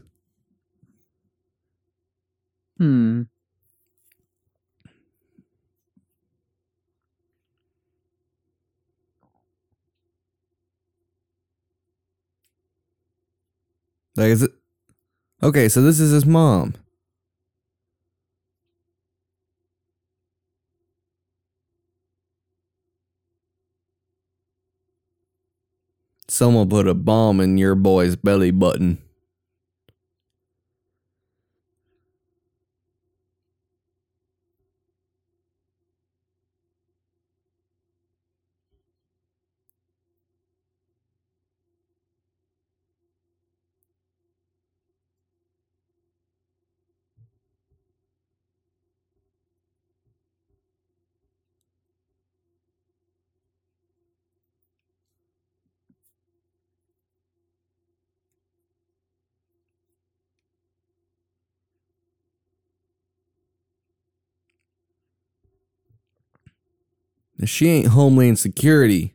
Hmm. Like, is it. Okay, so this is his mom. Someone put a bomb in your boy's belly button. She ain't Homeland Security.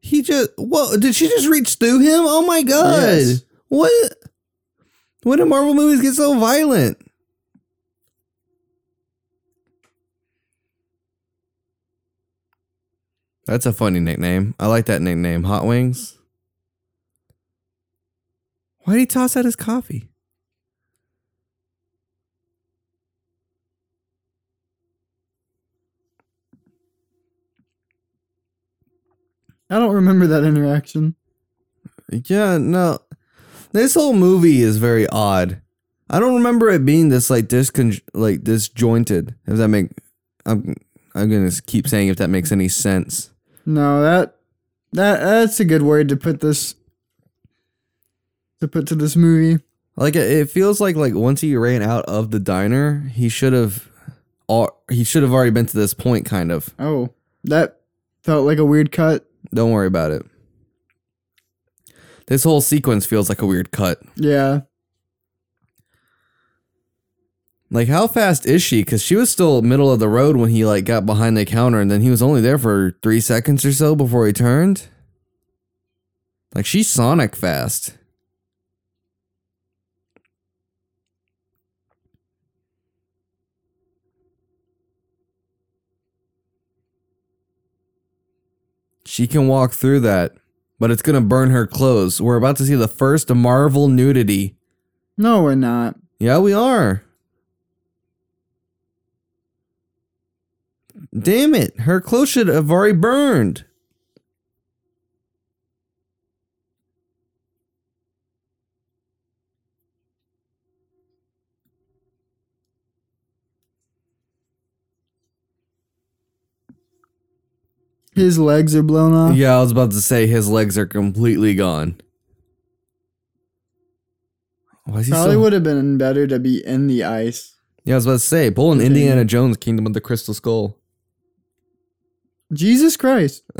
He just what did she just reach through him? Oh my god. Yes. What when do Marvel movies get so violent? That's a funny nickname. I like that nickname. Hot Wings. Why'd he toss out his coffee? I don't remember that interaction. Yeah, no. This whole movie is very odd. I don't remember it being this like discon like disjointed. If that make I'm I'm gonna keep saying if that makes any sense. No, that that that's a good word to put this to put to this movie. Like it, it feels like like once he ran out of the diner, he should have he should have already been to this point kind of. Oh, that felt like a weird cut. Don't worry about it. This whole sequence feels like a weird cut. Yeah. Like how fast is she? Because she was still middle of the road when he like got behind the counter, and then he was only there for three seconds or so before he turned. Like she's Sonic fast. She can walk through that, but it's gonna burn her clothes. We're about to see the first Marvel nudity. No, we're not. Yeah, we are. Damn it. Her clothes should have already burned. His legs are blown off. Yeah, I was about to say his legs are completely gone. Why is he Probably so- would have been better to be in the ice. Yeah, I was about to say, pull an. Indiana Jones Kingdom of the Crystal Skull. Jesus Christ.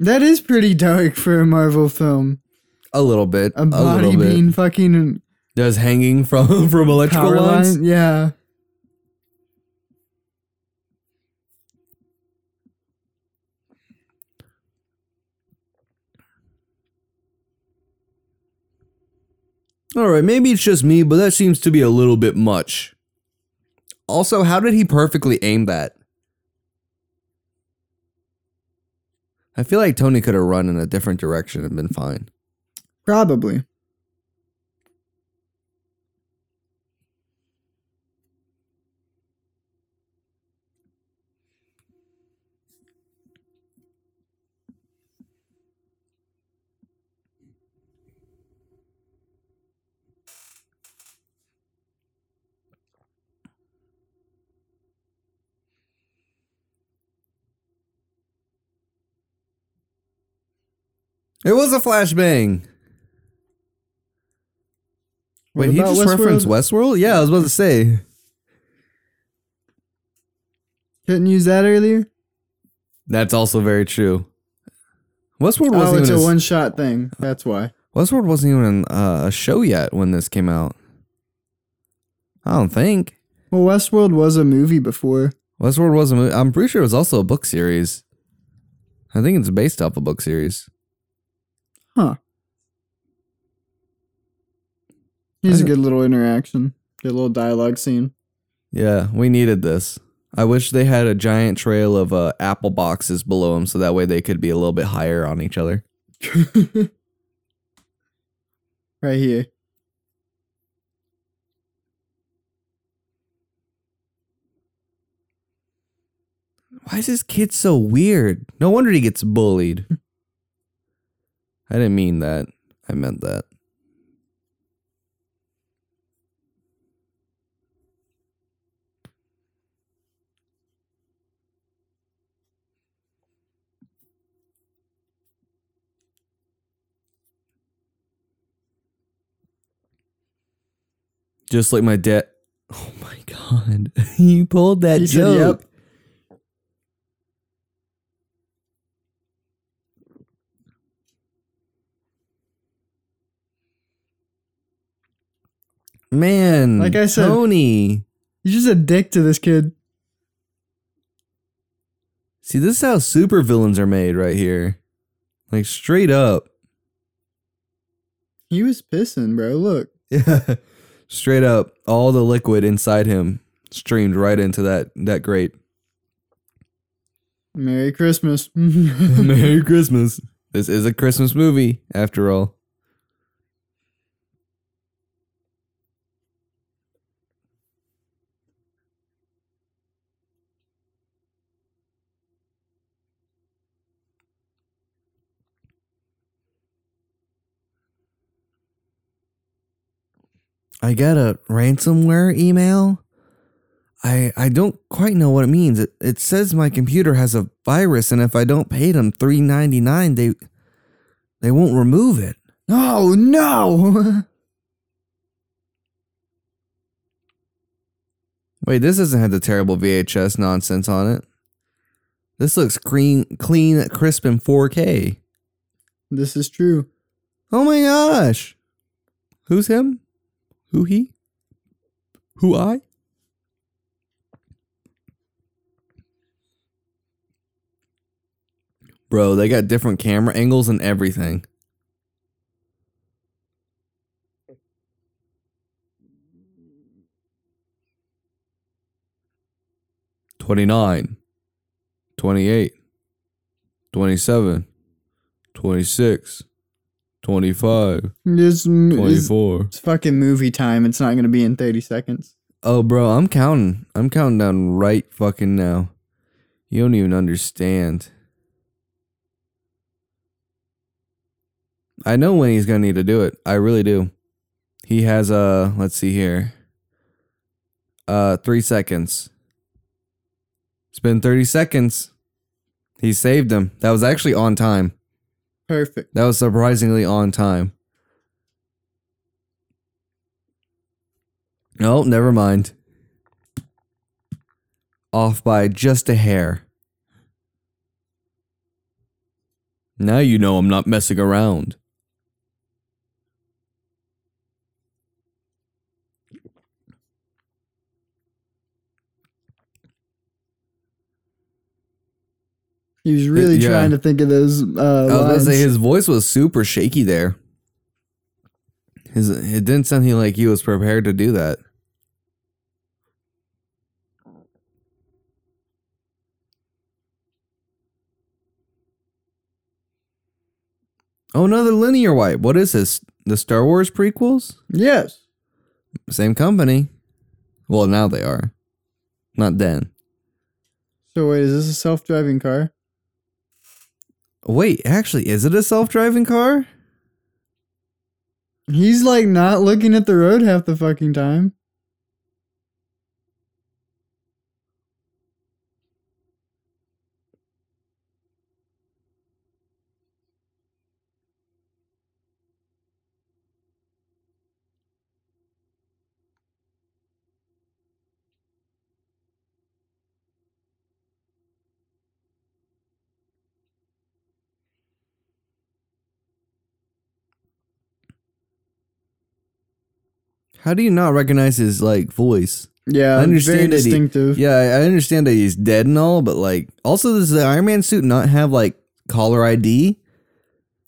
That is pretty dark for a Marvel film. a little bit. A A, body little bit. being fucking Does hanging from from electrical power lines? line. Yeah. All right, maybe it's just me, but that seems to be a little bit much. Also, how did he perfectly aim that? I feel like Tony could have run in a different direction and been fine. Probably. It was a flashbang. What Wait, he just referenced Westworld? Yeah, I was about to say. Couldn't use that earlier? That's also very true. Westworld Oh, wasn't it's a even a, one shot thing. That's why. Westworld wasn't even uh, a show yet when this came out. I don't think Well, Westworld was a movie before. Westworld was a movie. I'm pretty sure it was also a book series. I think it's based off a book series. Huh. He's a good little interaction. Good little dialogue scene. Yeah, we needed this. I wish they had a giant trail of uh, apple boxes below them so that way they could be a little bit higher on each other. right here. Why is this kid so weird? No wonder he gets bullied. I didn't mean that. I meant that. Just like my dad. Oh my god. you pulled that said, joke. "Yep." Man, Like I said- Tony. He's just a dick to this kid. See, this is how super villains are made right here. Like straight up. He was pissing, bro. Look. Yeah. straight up. All the liquid inside him streamed right into that that grate. Merry Christmas. Merry Christmas. This is a Christmas movie, after all. I got a ransomware email. I I don't quite know what it means. It, it says my computer has a virus, and if I don't pay them three ninety nine, they they won't remove it. oh no. Wait, this doesn't have the terrible VHS nonsense on it. This looks clean, clean, crisp, and 4K. this is true. Oh my gosh. Who's him? Who he? Who I? Bro, they got different camera angles and everything. Twenty nine, twenty eight, twenty seven, twenty six. 25, 24. it's fucking movie time. It's not gonna be in thirty seconds. Oh, bro, I'm counting. I'm counting down right fucking now. You don't even understand. I know when he's gonna need to do it. I really do. He has uh let's see here. Uh three seconds. It's been thirty seconds. He saved him. That was actually on time. Perfect. That was surprisingly on time. Oh, never mind. Off by just a hair. Now you know I'm not messing around. He was really yeah. trying to think of those uh, I was lines. gonna say his voice was super shaky there. His it didn't sound like he was prepared to do that. Oh, another linear wipe. What is this? The Star Wars prequels? yes. Same company. Well, now they are. Not then. So wait, is this a self-driving car? Wait, actually, is it a self-driving car? He's like not looking at the road half the fucking time. How do you not recognize his like voice? Yeah, I understand very that he- Yeah, I understand that he's dead and all, but like, also does the Iron Man suit not have like caller ID?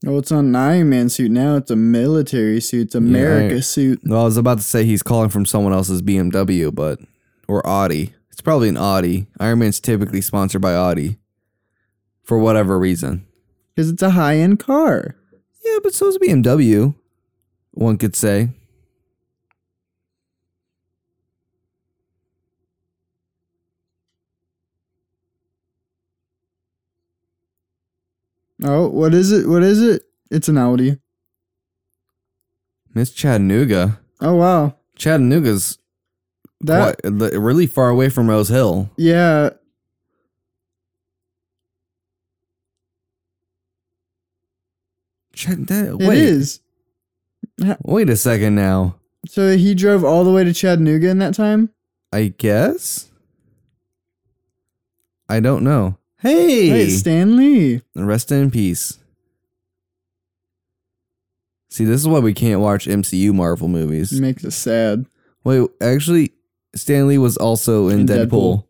Oh, it's not an Iron Man suit now. It's a military suit. It's America I- suit. Well, I was about to say he's calling from someone else's BMW, but or Audi. It's probably an Audi. Iron Man's typically sponsored by Audi for whatever reason. Because it's a high end car. Yeah, but so is BMW. One could say. Oh, what is it? What is it? It's an Audi. Miss Chattanooga. Oh wow. Chattanooga's That quite, really far away from Rose Hill. yeah. Chat, that, wait, is. wait a second now. So he drove all the way to Chattanooga in that time? I guess. I don't know. Hey, Hey, Stan Lee. rest in peace. See, this is why we can't watch MCU Marvel movies. It Makes us sad. Wait, actually, Stan Lee was also in, In Deadpool. Deadpool.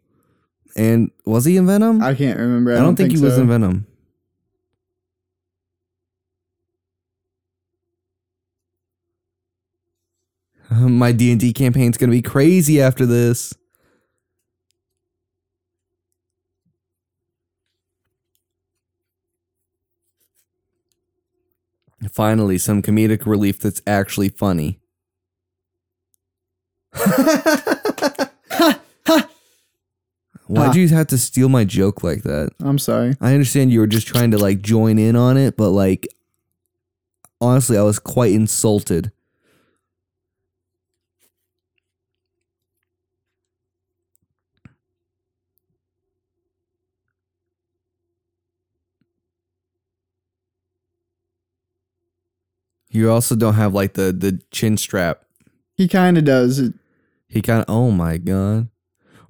And was he in Venom? I, I can't remember. I, don't, think, he was in Venom. My D and D campaign's gonna be crazy after this. Finally, some comedic relief that's actually funny. Why'd you have to steal my joke like that? I'm sorry. I understand you were just trying to like join in on it, but like honestly, I was quite insulted. You also don't have like the the chin strap. He kind of does. He kind of oh my god.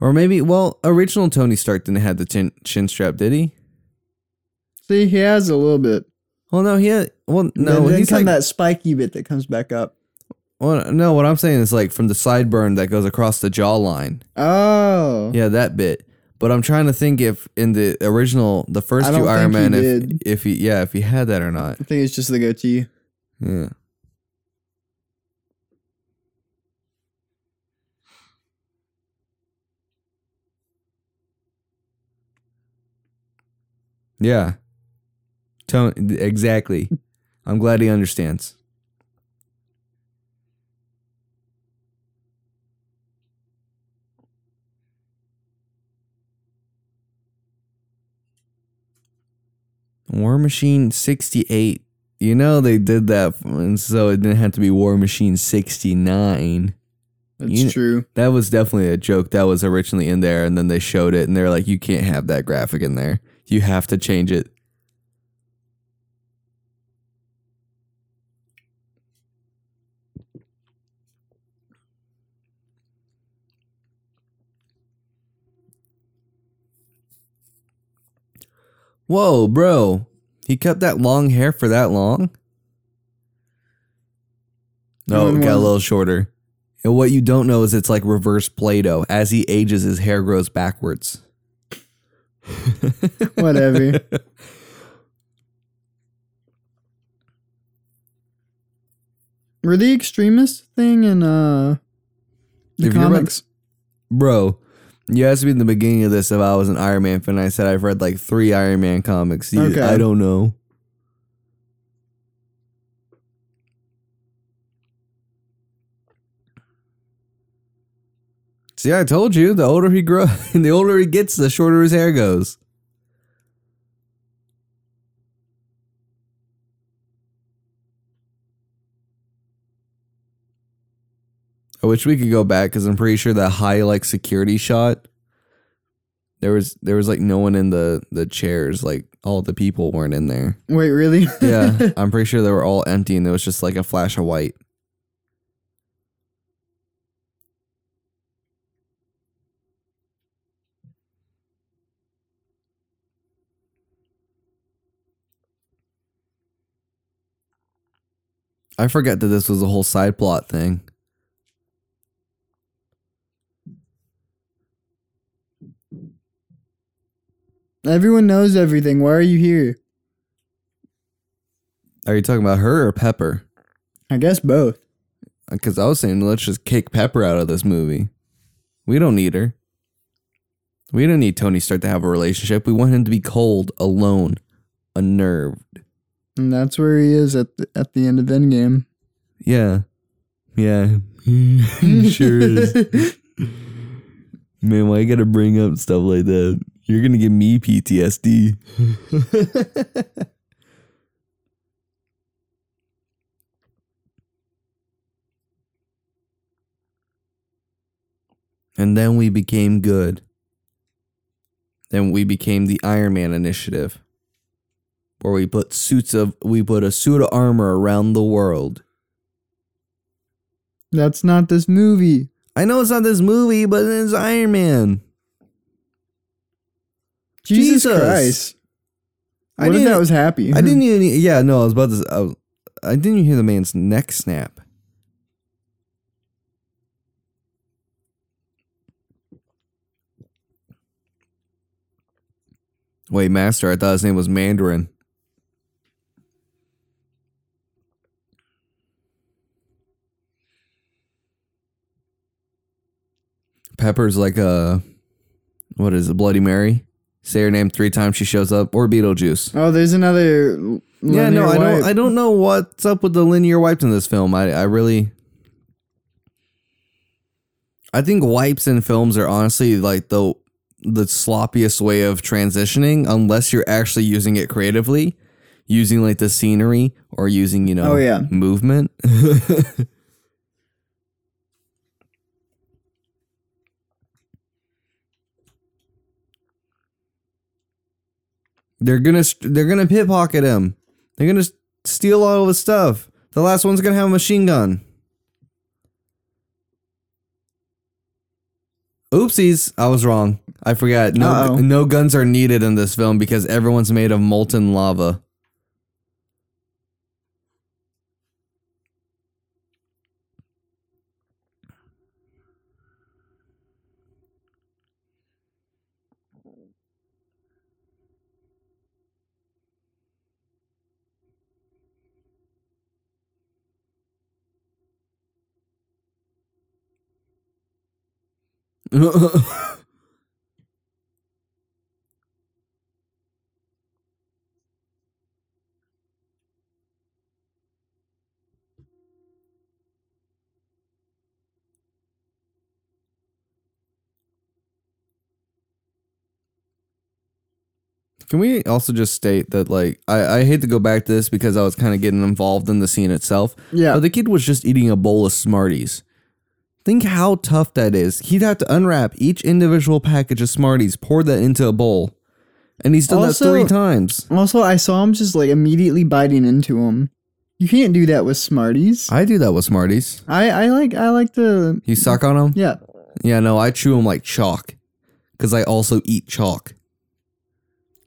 Or maybe well, original Tony Stark didn't have the chin chin strap, did he? See, he has a little bit. Well, no, he had. Well, no, then he's like. that spiky bit that comes back up. Well, no, what I'm saying is like from the sideburn that goes across the jawline. Oh, Yeah, that bit. But I'm trying to think if in the original, the first two Iron Man, if did. if he yeah, if he had that or not. I think it's just the goatee. Yeah. Yeah. Tony, exactly. I'm glad he understands. War Machine 68. You know they did that and so it didn't have to be War Machine 69. That's You- true. That was definitely a joke that was originally in there and then they showed it and they're like you can't have that graphic in there. You have to change it. Whoa, bro. He kept that long hair for that long? No, it got a little shorter. And what you don't know is it's like reverse Play Doh. As he ages, his hair grows backwards. Whatever. Were the Extremis thing in uh the comics? Bro, you asked me in the beginning of this if I was an Iron Man fan. I said I've read like three Iron Man comics. You- Okay. I don't know. See, I told you. The older he grows, the older he gets, the shorter his hair goes. I wish we could go back because I'm pretty sure that high like security shot. There was there was like no one in the the chairs. Like all the people weren't in there. Wait, really? Yeah, I'm pretty sure they were all empty and there was just like a flash of white. I forget that this was a whole side plot thing. Everyone knows everything. Why are you here? Are you talking about her or Pepper? I guess both. Uh, because I was saying, let's just kick Pepper out of this movie. We don't need her. We don't need Tony Stark to have a relationship. We want him to be cold, alone, unnerved. And that's where he is at the, at the end of Endgame. Yeah. Yeah. he sure is. Man, why you gotta bring up stuff like that? You're gonna give me PTSD. and then we became good. Then we became the Iron Man Initiative. Where we put suits of we put a suit of armor around the world. That's not this movie. I know it's not this movie, but it's Iron Man. Jesus, Jesus. Christ. I what if that was happy? I didn't even. Yeah, no, I was about to. I, was, I didn't even hear the man's neck snap. Wait, Master, I thought his name was Mandarin. Pepper's like a what is it, Bloody Mary? Say her name three times, she shows up. Or Beetlejuice. Oh, there's another. Yeah, no, I don't. I don't know what's up with the linear wipes in this film. I, I really. I think wipes in films are honestly like the the sloppiest way of transitioning, unless you're actually using it creatively, using like the scenery or using you know Oh, yeah. movement. they're gonna they're gonna pickpocket him. They're gonna steal all of his stuff. The last one's gonna have a machine gun. Oopsies, I was wrong. I forgot. No, Uh-oh. no guns are needed in this film because everyone's made of molten lava. Can we also just state that, like, I, I hate to go back to this because I was kind of getting involved in the scene itself. Yeah. But the kid was just eating a bowl of Smarties. Think how tough that is. He'd have to unwrap each individual package of Smarties, pour that into a bowl. And he's done Also- that three times. Also, I saw him just like immediately biting into them. You can't do that with Smarties. I do that with Smarties. I, I like I like to You suck on them? yeah. Yeah, no, I chew them like chalk. Because I also eat chalk.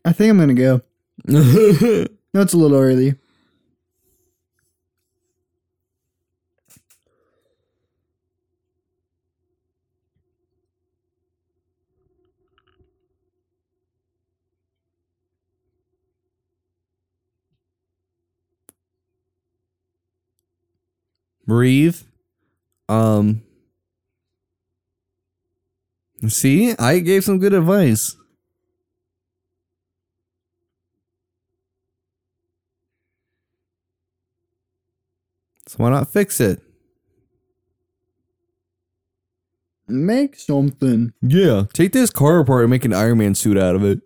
I think I'm gonna go. No, it's a little early. Breathe. Um. See, I gave some good advice. So why not fix it? Make something. Yeah, take this car apart and make an Iron Man suit out of it.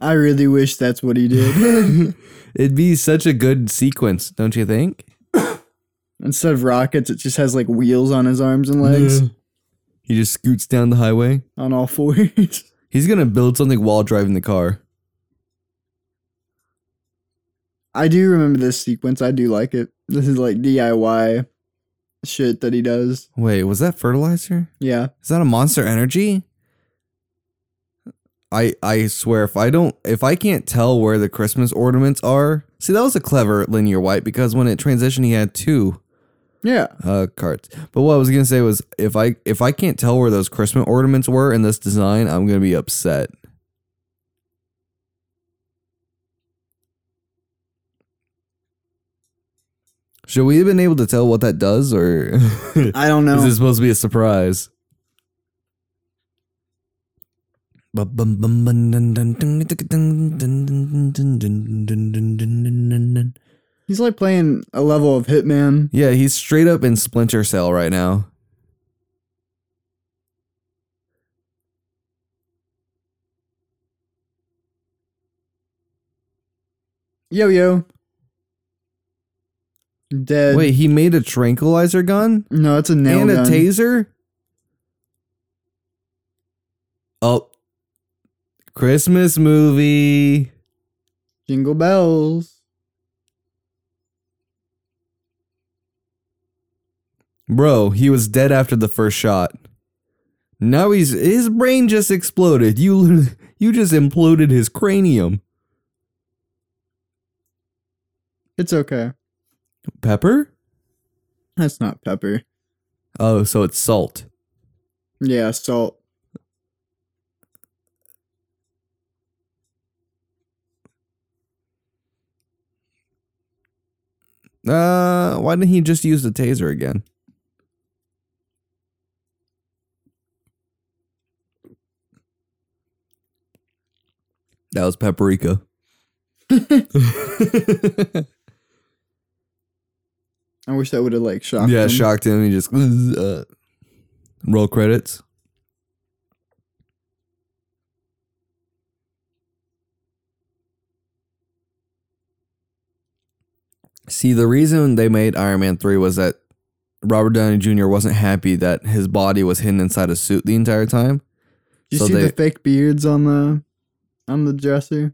I really wish that's what he did. It'd be such a good sequence, don't you think? Instead of rockets, it just has like wheels on his arms and legs He just scoots down the highway. on all fours. He's gonna build something while driving the car. I do remember this sequence. I do like it. This is like DIY shit that he does. Wait, was that fertilizer? Yeah. Is that a monster energy? I I swear if I don't if I can't tell where the Christmas ornaments are. See, that was a clever linear white because when it transitioned he had two Yeah. uh cards. But what I was going to say was if I if I can't tell where those Christmas ornaments were in this design, I'm going to be upset. Should we have been able to tell what that does or I don't know. is it supposed to be a surprise? He's like playing a level of Hitman. Yeah, he's straight up in Splinter Cell right now. Yo yo. Dead. Wait, he made a tranquilizer gun No, it's a nail and a taser? Oh. Christmas movie. Jingle bells. Bro, he was dead after the first shot. Now he's his brain just exploded. You you just imploded his cranium. It's okay. Pepper? That's not pepper. Oh, so it's salt. Yeah, salt. Uh, why didn't he just use the taser again? That was paprika. I wish that would have like shocked. yeah, him. shocked him. He just uh, roll credits. See, the reason they made Iron Man 3 was that Robert Downey Jr. wasn't happy that his body was hidden inside a suit the entire time. You So see they- the fake beards on the on the dresser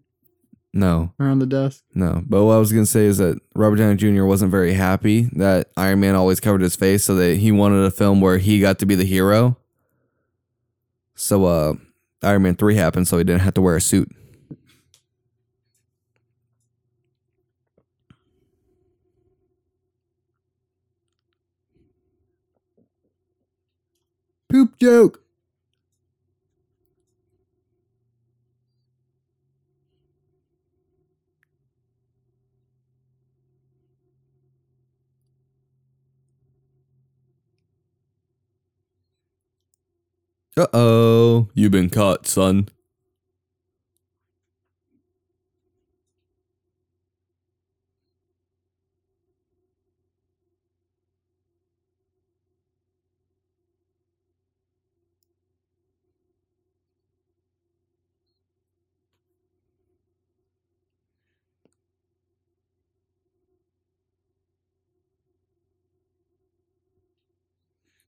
No, or on the desk? no. But what I was going to say is that Robert Downey Jr. wasn't very happy that Iron Man always covered his face, so that he wanted a film where he got to be the hero. So, uh, Iron Man 3 happened, so he didn't have to wear a suit. Poop joke. Uh oh, you've been caught, son.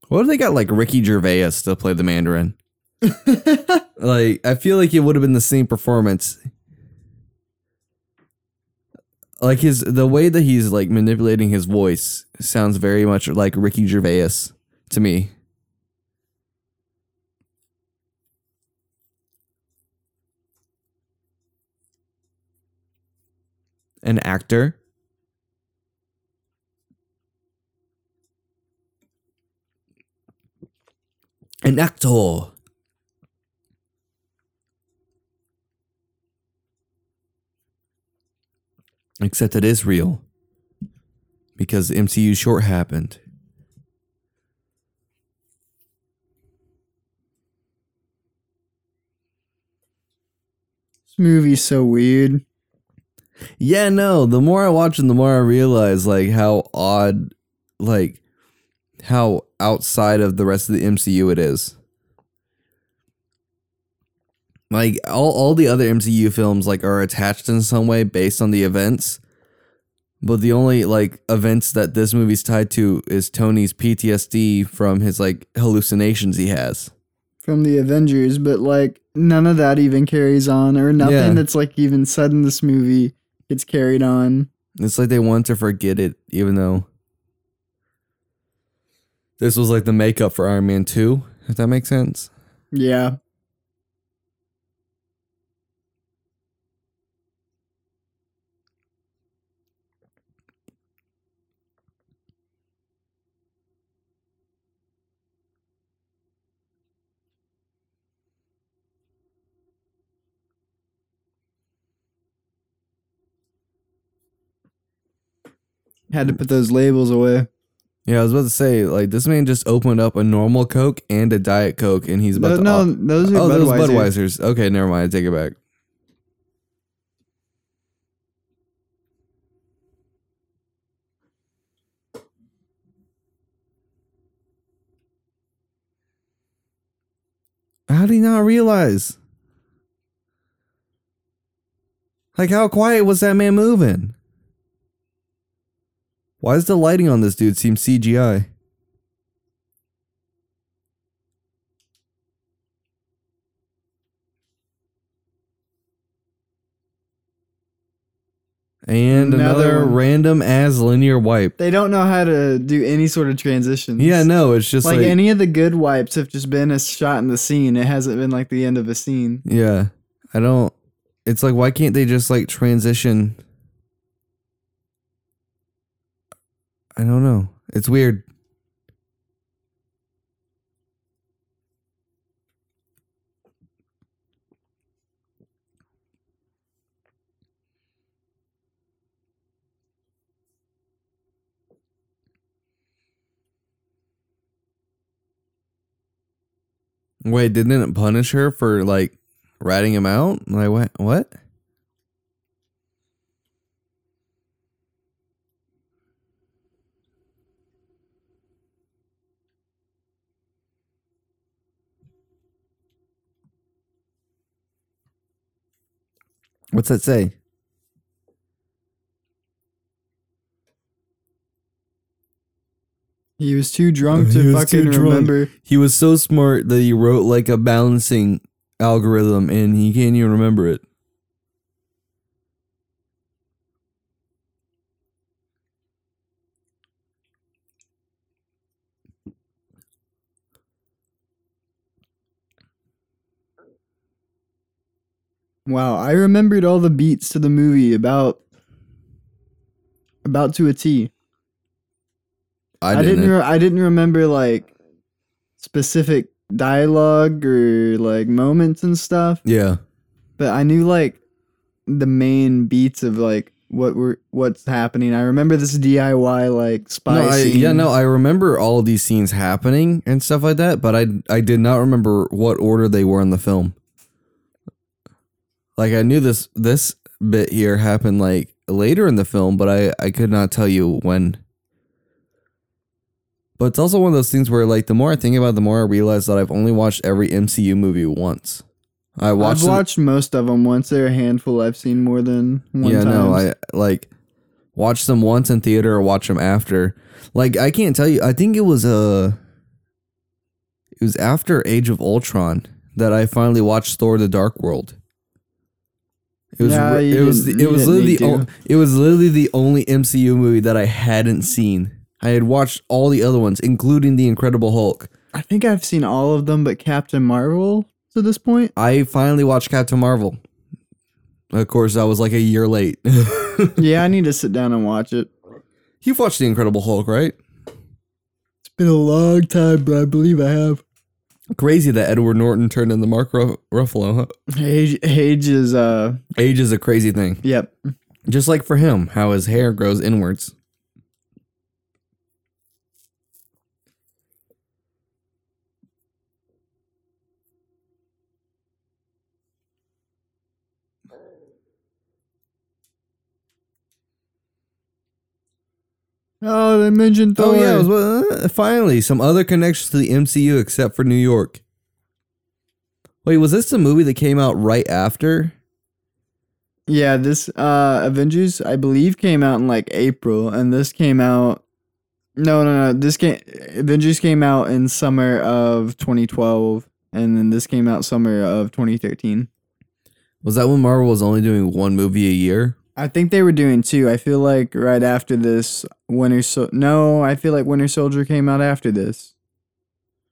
What if they got like Ricky Gervais to play the Mandarin? like I feel like it would have been the same performance. Like his the way that he's like manipulating his voice sounds very much like Ricky Gervais to me. An actor. An actor. Except it is real. Because the MCU short happened. This movie's so weird. Yeah, no, the more I watch it, the more I realize like how odd like how outside of the rest of the MCU it is. Like all, all the other MCU films like are attached in some way based on the events. But the only like events that this movie's tied to is Tony's PTSD from his like hallucinations he has. from the Avengers, but like none of that even carries on, or nothing Yeah. that's like even said in this movie gets carried on. It's like they want to forget it, even though this was like the makeup for Iron Man 2, if that makes sense. Yeah. Had to put those labels away. Yeah, I was about to say, like, this man just opened up a normal Coke and a Diet Coke, and he's about No, to. no, those are oh, those Budweisers. Okay, never mind. I take it back. How did he not realize? Like, how quiet was that man moving? Why does the lighting on this dude seem CGI? And Another another, random as linear wipe. They don't know how to do any sort of transitions. Yeah, no, it's just like, like, any of the good wipes have just been a shot in the scene. It hasn't been like the end of a scene. yeah. I don't. It's like why can't they just like transition? I don't know. It's weird. Wait, didn't it punish her for like writing him out? Like what? What? What's that say? He was too drunk to fucking remember. He was so smart that he wrote like a balancing algorithm and he can't even remember it. Wow, I remembered all the beats to the movie about about to a T. I didn't. didn't. Re- I didn't remember like specific dialogue or like moments and stuff, yeah. but I knew like the main beats of like what were what's happening. I remember this DIY like spy No, I, scene. yeah, no, I remember all these scenes happening and stuff like that, but I I did not remember what order they were in the film. Like I knew this this bit here happened like later in the film, but I I could not tell you when. But it's also one of those things where like the more I think about it, the more I realize that I've only watched every MCU movie once. I watched I've them- watched most of them once. There are a handful I've seen more than one yeah, time. no, I like watch them once in theater or watch them after. Like I can't tell you. I think it was uh it was after Age of Ultron that I finally watched Thor: The Dark World. It was you it was didn't- it was literally the o- it was literally the only MCU movie that I hadn't seen. I had watched all the other ones, including the Incredible Hulk. I think I've seen all of them, but Captain Marvel to this point. I finally watched Captain Marvel. Of course, I was like a year late. yeah, I need to sit down and watch it. You've watched the Incredible Hulk, right? It's been a long time, but I believe I have. Crazy that Edward Norton turned into Mark Ru- Ruffalo. Huh? Age, age is uh, Age is a crazy thing. yep. Just like for him, how his hair grows inwards. Oh, they mentioned Thor. Oh yeah, it was, uh, finally some other connections to the MCU except for New York. Wait, was this the movie that came out right after? Yeah, this uh Avengers I believe came out in like April and this came out No, no, no. This came Avengers came out in summer of 2012 and then this came out summer of 2013. Was that when Marvel was only doing one movie a year? I think they were doing two. I feel like right after this Winter so No, I feel like Winter Soldier came out after this.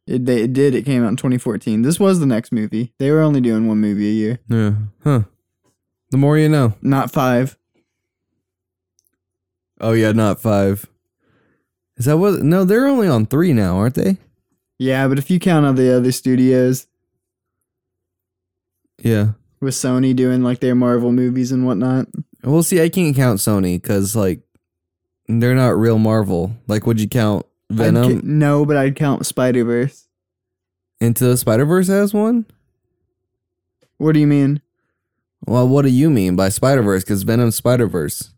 It they it did. It came out in 2014. This was the next movie. They were only doing one movie a year, Yeah. Huh. The more you know. not five. Oh yeah, not five. Is that what? No, they're only on three now, aren't they? Yeah, but if you count all the other studios Yeah. with Sony doing like their Marvel movies and whatnot, Well, see, I can't count Sony because like they're not real Marvel. Like, would you count Venom ca- no, but I'd count Spider Verse. into the Spider Verse as one? What do you mean? Well, what do you mean by Spider Verse? Because Venom's Spider Verse.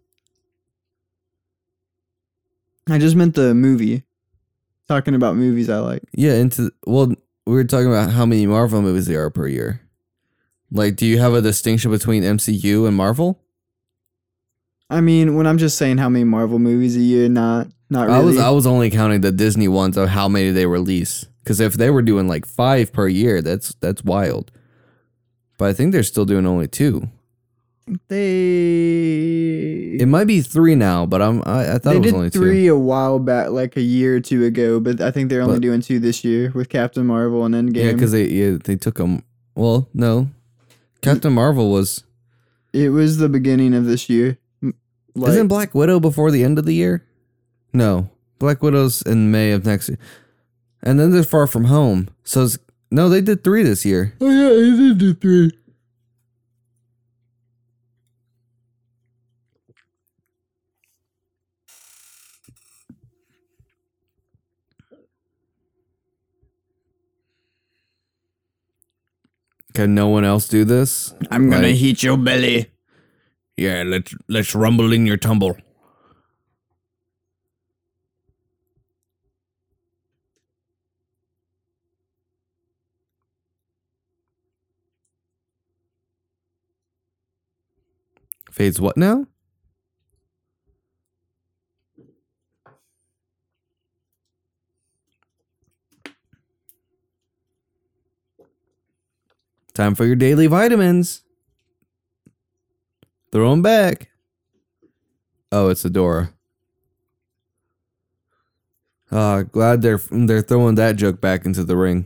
I just meant the movie. Talking about movies I like. Yeah, into well, we were talking about how many Marvel movies there are per year. Like, do you have a distinction between MCU and Marvel? I mean, when I'm just saying how many Marvel movies a year, not not really. I was I was only counting the Disney ones of how many they release. Because if they were doing like five per year, that's that's wild. But I think they're still doing only two. they It might be three now, but I'm I, I thought they it was did only three two. a while back, like a year or two ago. But I think they're only But- doing two this year with Captain Marvel and Endgame. Yeah, because they yeah, they took them. Well, no, Captain Marvel was it was the beginning of this year. M- Like, isn't Black Widow before the end of the year? No, Black Widow's in May of next year, and then there's Far From Home. So it's, no, they did three this year. oh yeah, they did do three. can no one else do this? I'm gonna Like- heat your belly. Yeah, let's let's rumble in your tumble. Fades what now? Time for your daily vitamins. Throw them back. Oh, it's Adora. Uh, glad they're they're throwing that joke back into the ring.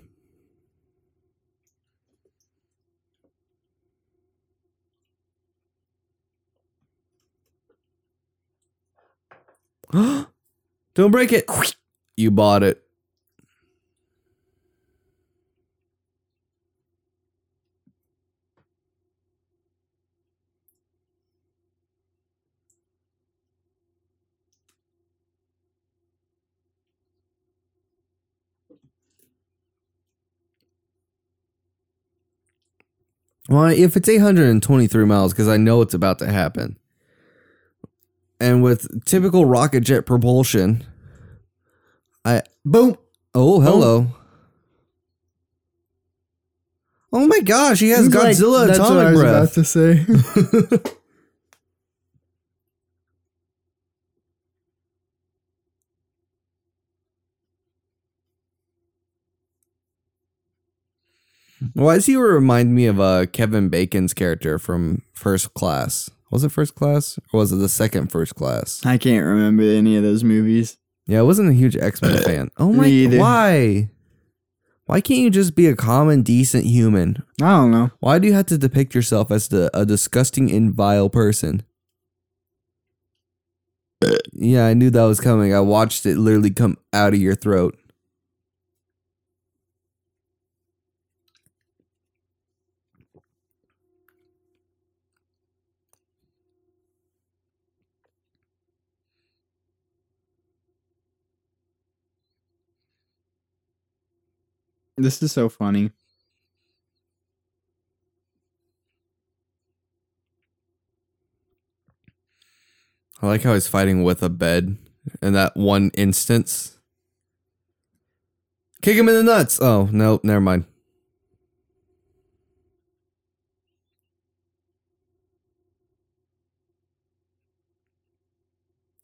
Don't break it. You bought it. Well, if it's 823 miles, because I know it's about to happen. And with typical rocket jet propulsion, I. Boom. Oh, hello. Oh my gosh, he has He's like- Godzilla that's what I atomic was breath. about to say. Why does he remind me of uh, Kevin Bacon's character from First Class? Was it First Class or was it the second First Class? I can't remember any of those movies. Yeah, I wasn't a huge X Men fan. Oh my! Why? Why can't you just be a common, decent human? I don't know. Why do you have to depict yourself as the, a disgusting and vile person? Yeah, I knew that was coming. I watched it literally come out of your throat. This is so funny. I like how he's fighting with a bed in that one instance. Kick him in the nuts. Oh, no, never mind.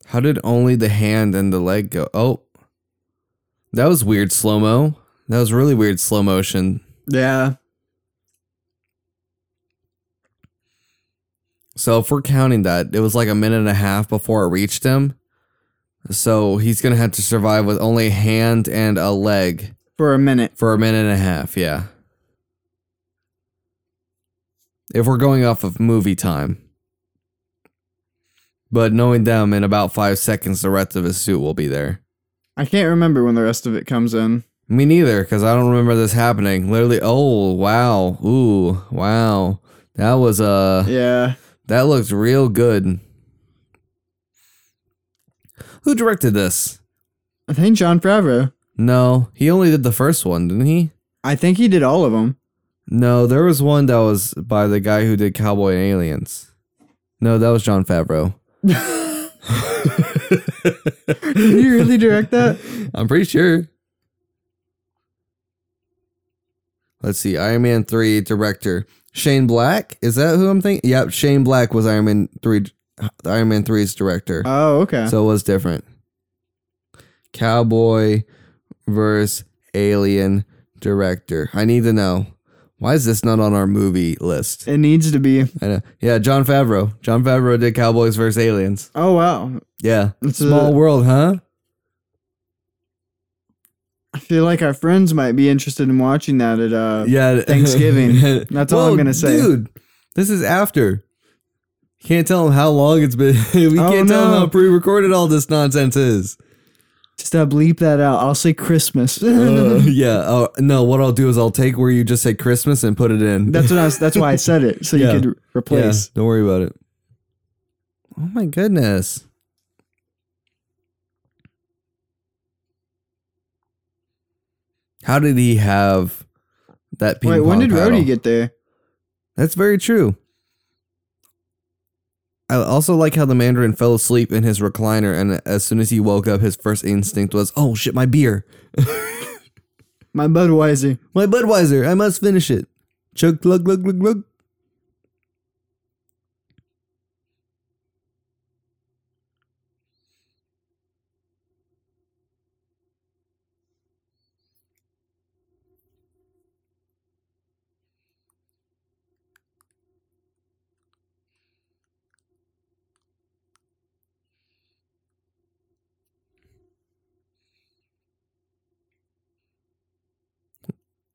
How did only the hand and the leg go? Oh, that was weird slow mo. That was really weird slow motion. Yeah. So if we're counting that, it was like a minute and a half before it reached him. So he's gonna have to survive with only a hand and a leg For a minute. for a minute and a half. Yeah. If we're going off of movie time. But knowing them, in about five seconds, the rest of his suit will be there. I can't remember when the rest of it comes in. Me neither, because I don't remember this happening. Literally, oh wow, ooh, wow, that was uh, Yeah. that looks real good. Who directed this? I think Jon Favreau. No, he only did the first one, didn't he? I think he did all of them. No, there was one that was by the guy who did Cowboy and Aliens. No, that was Jon Favreau. Did he really direct that? I'm pretty sure. Let's see. Iron Man 3 director. Shane Black? Is that who I'm thinking? Yep, Shane Black was Iron Man 3 Iron Man 3's director. Oh, okay. So it was different. Cowboy versus Alien director. I need to know. Why is this not on our movie list? it needs to be. I know. Yeah, Jon Favreau. Jon Favreau did Cowboys versus Aliens. Oh wow. Yeah. It's Small a- world, huh? I feel like our friends might be interested in watching that at uh Yeah. Thanksgiving. That's all I'm gonna say. Dude, this is after. Can't tell them how long it's been. we Oh, can't tell them how pre-recorded all this nonsense is. just uh, bleep that out. I'll say Christmas. Uh, yeah. Oh no. What I'll do is I'll take where you just say Christmas and put it in. that's what I was, that's why I said it. So Yeah. you could re- yeah. replace. Don't worry about it. Oh my goodness. How did he have that? Wait, ping when did paddle? Rhodey get there? That's very true. I also like how the Mandarin fell asleep in his recliner, and as soon as he woke up, his first instinct was, "Oh shit, my beer, My Budweiser. my Budweiser, I must finish it." Chug, glug, glug, glug, glug.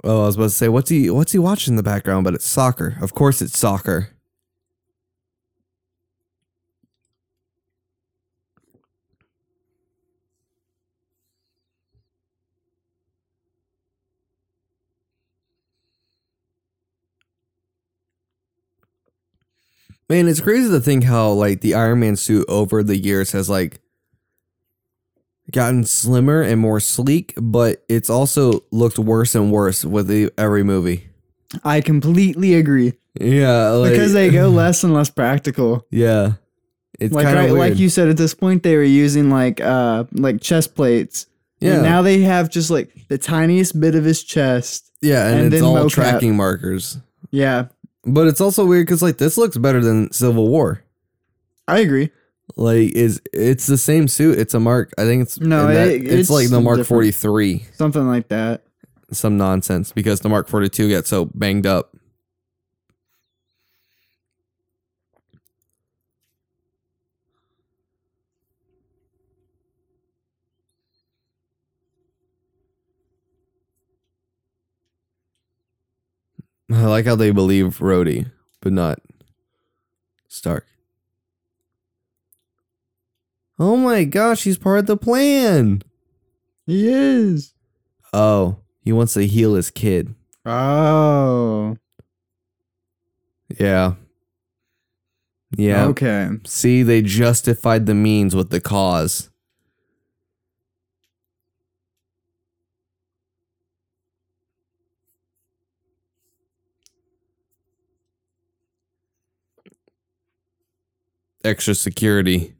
Oh, I was about to say, what's he what's he watching in the background? But it's soccer. Of course, it's soccer. Man, it's crazy to think how like the Iron Man suit over the years has like gotten slimmer and more sleek, but it's also looked worse and worse with the, every movie. I completely agree Yeah, like, because they go less and less practical. yeah, it's Like right, of like you said, at this point they were using like uh like chest plates. Yeah, And now they have just like the tiniest bit of his chest. yeah, and, and it's then all mocap. tracking markers. Yeah, But it's also weird because like this looks better than Civil War. I agree. Like is it's the same suit? It's a Mark. I think it's No, that- it- it's, it's like the Mark. Forty Three. Something like that. Some nonsense because the Mark Forty Two gets so banged up. I like how they believe Rhodey, but not Stark. Oh my gosh, he's part of the plan. He is. Oh, he wants to heal his kid. Oh. Yeah. Yeah. Okay. See, they justified the means with the cause. Extra security.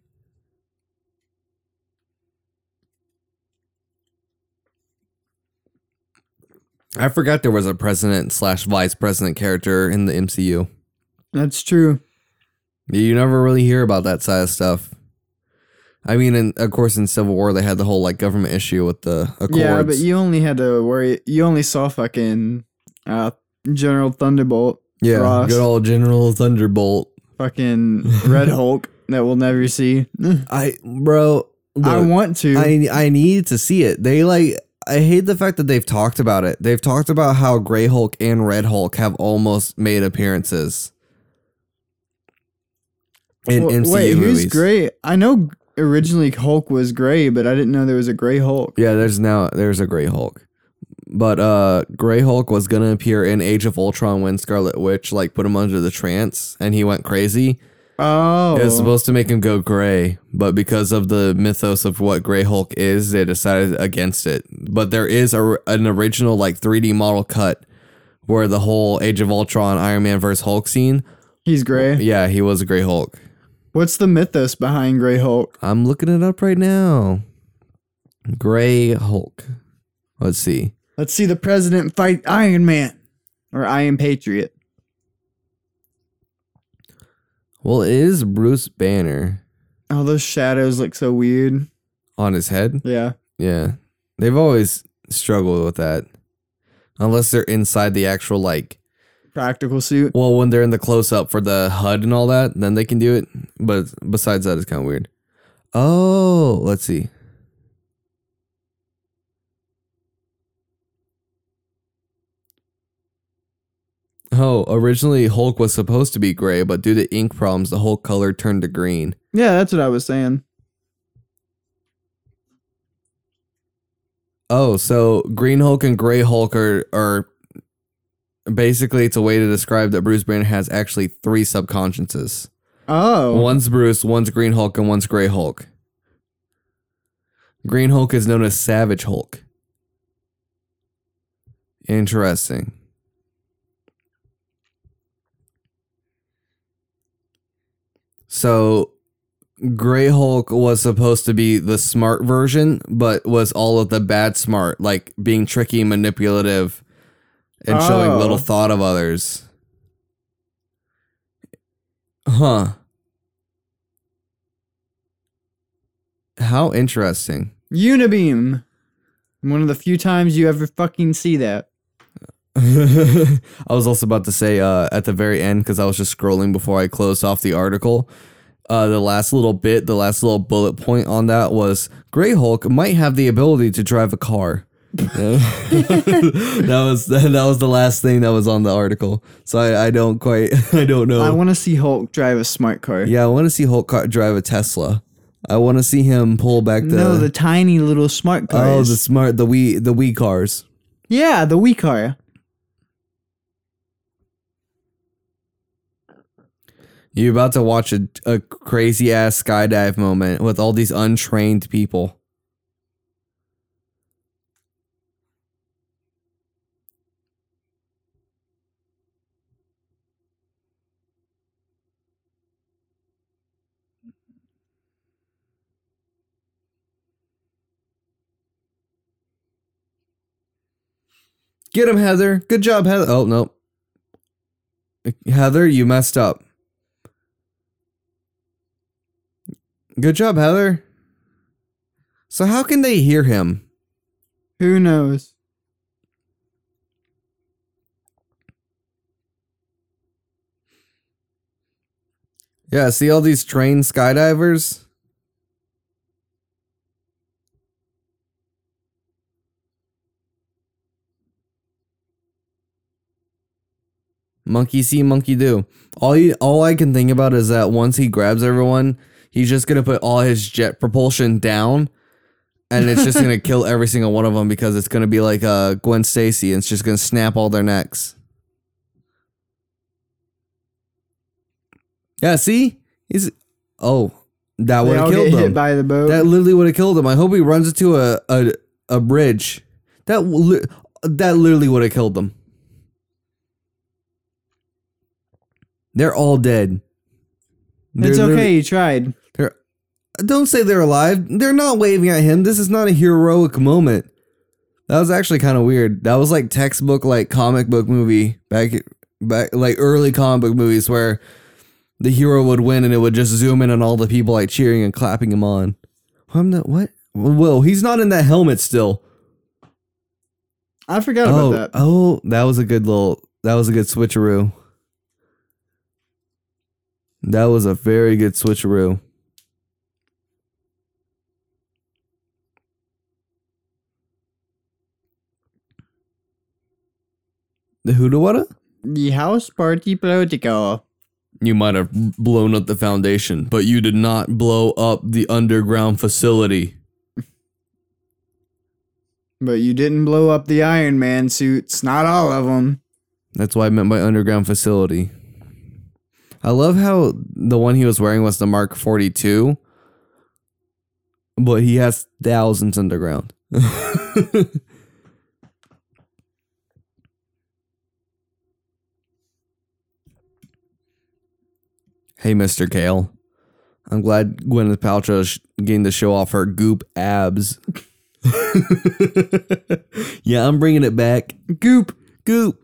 I forgot there was a president slash vice president character in the MCU. That's true. You never really hear about that side of stuff. I mean, and of course, in Civil War, they had the whole like government issue with the Accords. Yeah, but you only had to worry. You only saw fucking uh, General Thunderbolt, yeah, Ross. good old General Thunderbolt. fucking Red Hulk that we'll never see. I, bro, I want to. I, I need to see it. They like, I hate the fact that they've talked about it. They've talked about how Gray Hulk and Red Hulk have almost made appearances in Well, MCU wait, movies. who's gray? I know originally Hulk was gray, but I didn't know there was a gray Hulk. Yeah, there's now there's a Gray Hulk. But uh Gray Hulk was gonna appear in Age of Ultron when Scarlet Witch like put him under the trance and he went crazy. Oh, It was supposed to make him go gray, but because of the mythos of what Gray Hulk is, they decided against it. But there is a, an original like 3D model cut where the whole Age of Ultron Iron Man vs Hulk scene. he's gray. Yeah, he was a Gray Hulk. What's the mythos behind Gray Hulk? I'm looking it up right now. Gray Hulk. Let's see. Let's see the president fight Iron Man or Iron Patriot. Well, it is Bruce Banner Oh, those shadows look so weird. on his head. Yeah. Yeah. They've always struggled with that. Unless they're inside the actual like Practical suit. well, when they're in the close up for the HUD and all that, then they can do it. But besides that, it's kind of weird. Oh, let's see. Oh, originally Hulk was supposed to be gray, but due to ink problems, the whole color turned to green. Yeah, that's what I was saying. Oh, so Green Hulk and Gray Hulk are are basically it's a way to describe that Bruce Banner has actually three subconsciences. Oh. One's Bruce, one's Green Hulk, and one's Gray Hulk. Green Hulk is known as Savage Hulk. Interesting. So Grey Hulk was supposed to be the smart version, but was all of the bad smart, like being tricky, manipulative, and showing Oh. little thought of others. Huh. How interesting. Unibeam. One of the few times you ever fucking see that. I was also about to say uh, at the very end because I was just scrolling before I closed off the article. Uh, the last little bit, the last little bullet point on that was Grey Hulk might have the ability to drive a car. that was that was the last thing that was on the article. So I, I don't quite I don't know. I want to see Hulk drive a smart car. yeah, I want to see Hulk car- drive a Tesla. I want to see him pull back the no, the tiny little smart cars. oh the smart the Wii the Wii cars. yeah, the Wii car. You're about to watch a, a crazy ass skydive moment with all these untrained people. Get him, Heather. Good job, Heather. Oh, no. Heather, you messed up. Good job, Heather. So how can they hear him? Who knows? Yeah, see all these trained skydivers? Monkey see, monkey do. All he, all I can think about is that once he grabs everyone, he's just gonna put all his jet propulsion down, and it's just gonna kill every single one of them because it's gonna be like uh, Gwen Stacy, and it's just gonna snap all their necks. Yeah, see, he's oh that would have killed them. by the boat. That literally would have killed him. I hope he runs into a a, a bridge. That li- that literally would have killed them. They're all dead. it's They're okay. You tried. Don't say they're alive. They're not waving at him. This is not a heroic moment. That was actually kind of weird. That was like textbook, like comic book movie back, back like early comic book movies where the hero would win and it would just zoom in on all the people like cheering and clapping him on. I'm not what? Whoa, he's not in that helmet still. I forgot oh, about that. oh, that was a good little. That was a good switcheroo. That was a very good switcheroo. The Hoodawada? The house party protocol. You might have blown up the foundation, but you did not blow up the underground facility. But you didn't blow up the Iron Man suits. Not all of them. That's why I meant by underground facility. I love how the one he was wearing was the Mark 42, but he has thousands underground. hey, Mr. Kale. I'm glad Gwyneth Paltrow is getting to show off her goop abs. yeah, I'm bringing it back. Goop. Goop.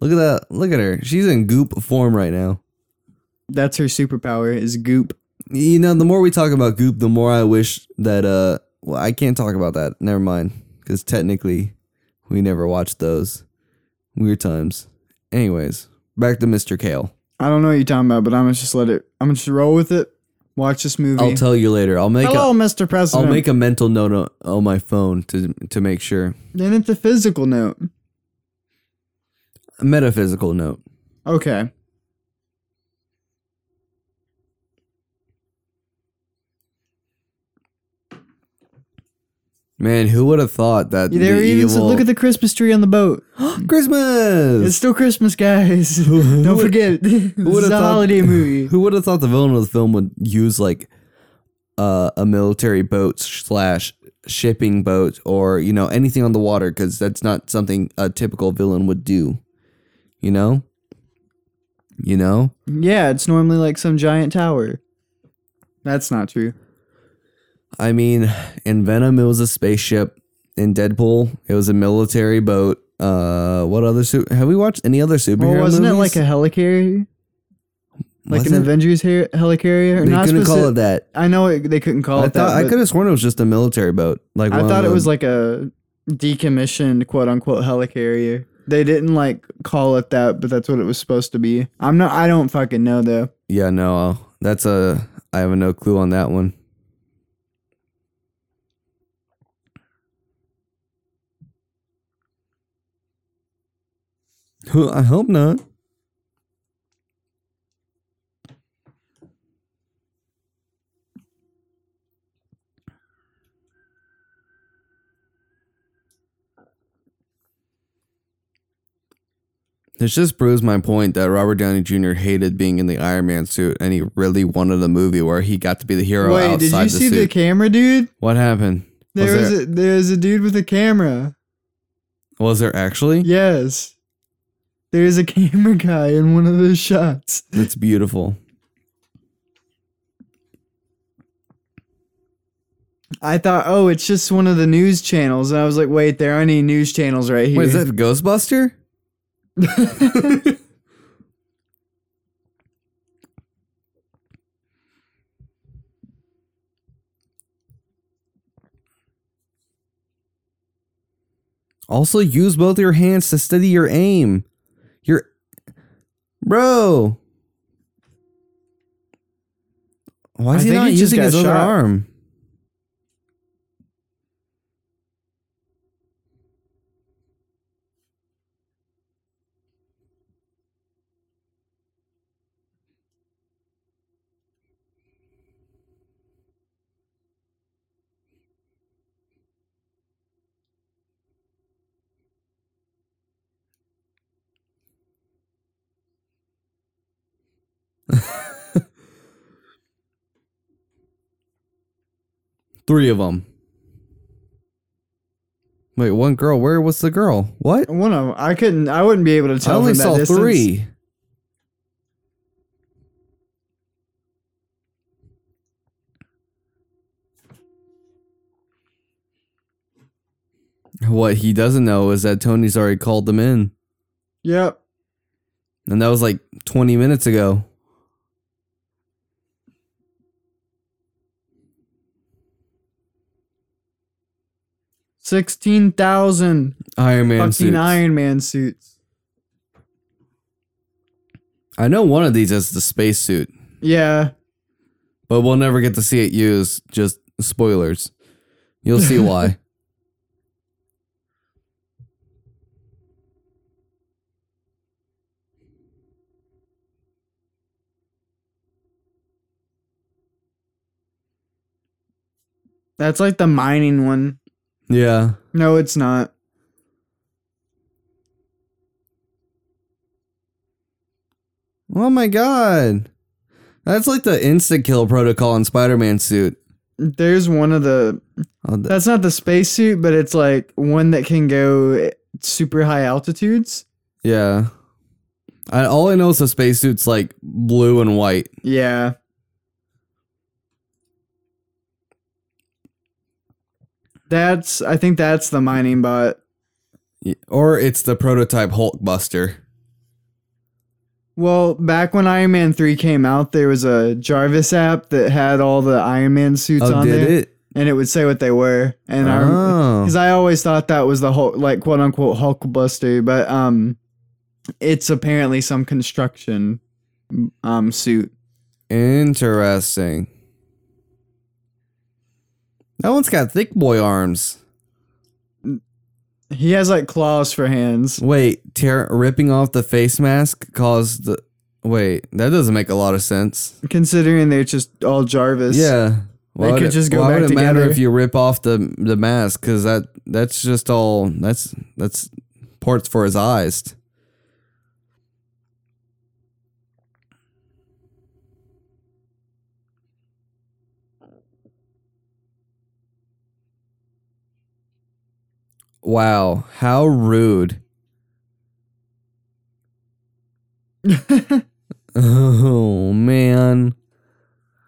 Look at that. Look at her. She's in goop form right now. That's her superpower. Is goop. You know, the more we talk about goop, the more I wish that uh well, I can't talk about that. Never mind. Cuz technically we never watched those. Weird times. Anyways, back to Mr. Kale. I don't know what you're talking about, but I'm gonna just let it. I'm gonna just roll with it. Watch this movie. I'll tell you later. I'll make Hello, a Mr. President. I'll make a mental note on, on my phone to to make sure. Then it's a physical note. A metaphysical note. Okay. Man, who would have thought that There the even said, evil look at the Christmas tree on the boat. Christmas? It's still Christmas, guys. Don't would- forget. this is a thought- holiday movie. Who would have thought the villain of the film would use like uh, a military boat slash shipping boat or you know anything on the water because that's not something a typical villain would do. You know, you know? Yeah, it's normally like some giant tower. That's not true. I mean, in Venom, it was a spaceship. In Deadpool, it was a military boat. Uh, what other su- have we watched any other superhero Well, wasn't movies? it like a helicarrier? Like an it? Avengers her- helicarrier? They Not couldn't call it that. I know it, they couldn't call I it thought that. I could have sworn it was just a military boat. Like I thought it was like a decommissioned quote unquote helicarrier. They didn't like call it that, but that's what it was supposed to be. I'm not. I don't fucking know though. yeah, no, that's a I have no clue on that one. I hope not. This just proves my point that Robert Downey Jr. hated being in the Iron Man suit, and he really wanted a movie where he got to be the hero Wait, did you the see suit. the camera, dude? what happened? There was was, there, a, there was a dude with a camera. was there actually? Yes, there's a camera guy in one of those shots. That's beautiful. I thought, oh, it's just one of the news channels, and I was like, wait, there aren't any news channels right here. Wait, is that Ghostbuster? Also, use both your hands to steady your aim. Your bro. Why is I he not using his other shot. arm? Three of them. Wait, one girl. Where was the girl? What? one of them. I couldn't. I wouldn't be able to tell. I only saw distance. three. What he doesn't know is that Tony's already called them in. Yep. And that was like 20 minutes ago. Sixteen thousand Iron Man fucking suits. Iron Man suits. I know one of these is the spacesuit, Yeah. but we'll never get to see it used. Just spoilers. You'll see why. That's like the mining one. Yeah. No, it's not. Oh my god. That's like the instant kill protocol in Spider Man suit. There's one of the. Oh, th- That's not the spacesuit, but it's like one that can go super high altitudes. yeah. I, all I know is the spacesuit's like blue and white. Yeah. That's. I think that's the mining bot. Or it's the prototype Hulkbuster. Well, back when Iron Man 3 came out, there was a Jarvis app that had all the Iron Man suits Oh, on did there. it? And it would say what they were. And I Oh. because I always thought that was the Hulk, like quote unquote Hulkbuster, but um, it's apparently some construction um suit. Interesting. That one's got thick boy arms. He has like claws for hands. Wait, tear ripping off the face mask caused the. Wait, that doesn't make a lot of sense. Considering they're just all Jarvis. Yeah, They would could it- just go why back would it matter together. if you rip off the the mask? Because that that's just all that's that's ports for his eyes. Wow, how rude. Oh man,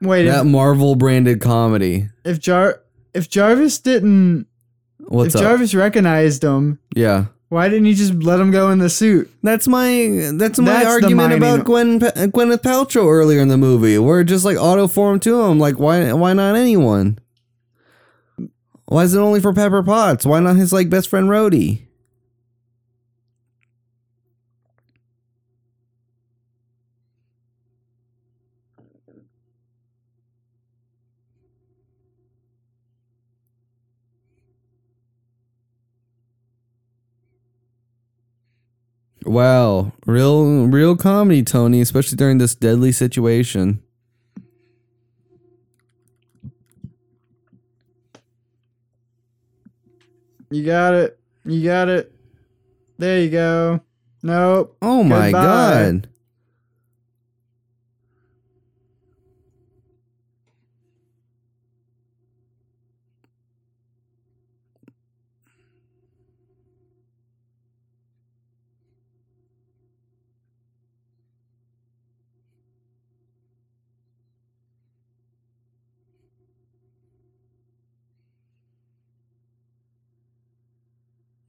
Wait, that if, Marvel branded comedy. if Jar if Jarvis didn't What's if up? Jarvis recognized him, yeah, why didn't you just let him go in the suit? that's my that's my That's argument about Gwen Gwyneth Paltrow earlier in the movie, where it just like auto formed to him. Like why why not anyone? Why is it only for Pepper Potts? Why not his like best friend Rhodey? Wow, real real comedy, Tony, especially during this deadly situation. You got it. You got it. There you go. Nope. Oh my Goodbye. god.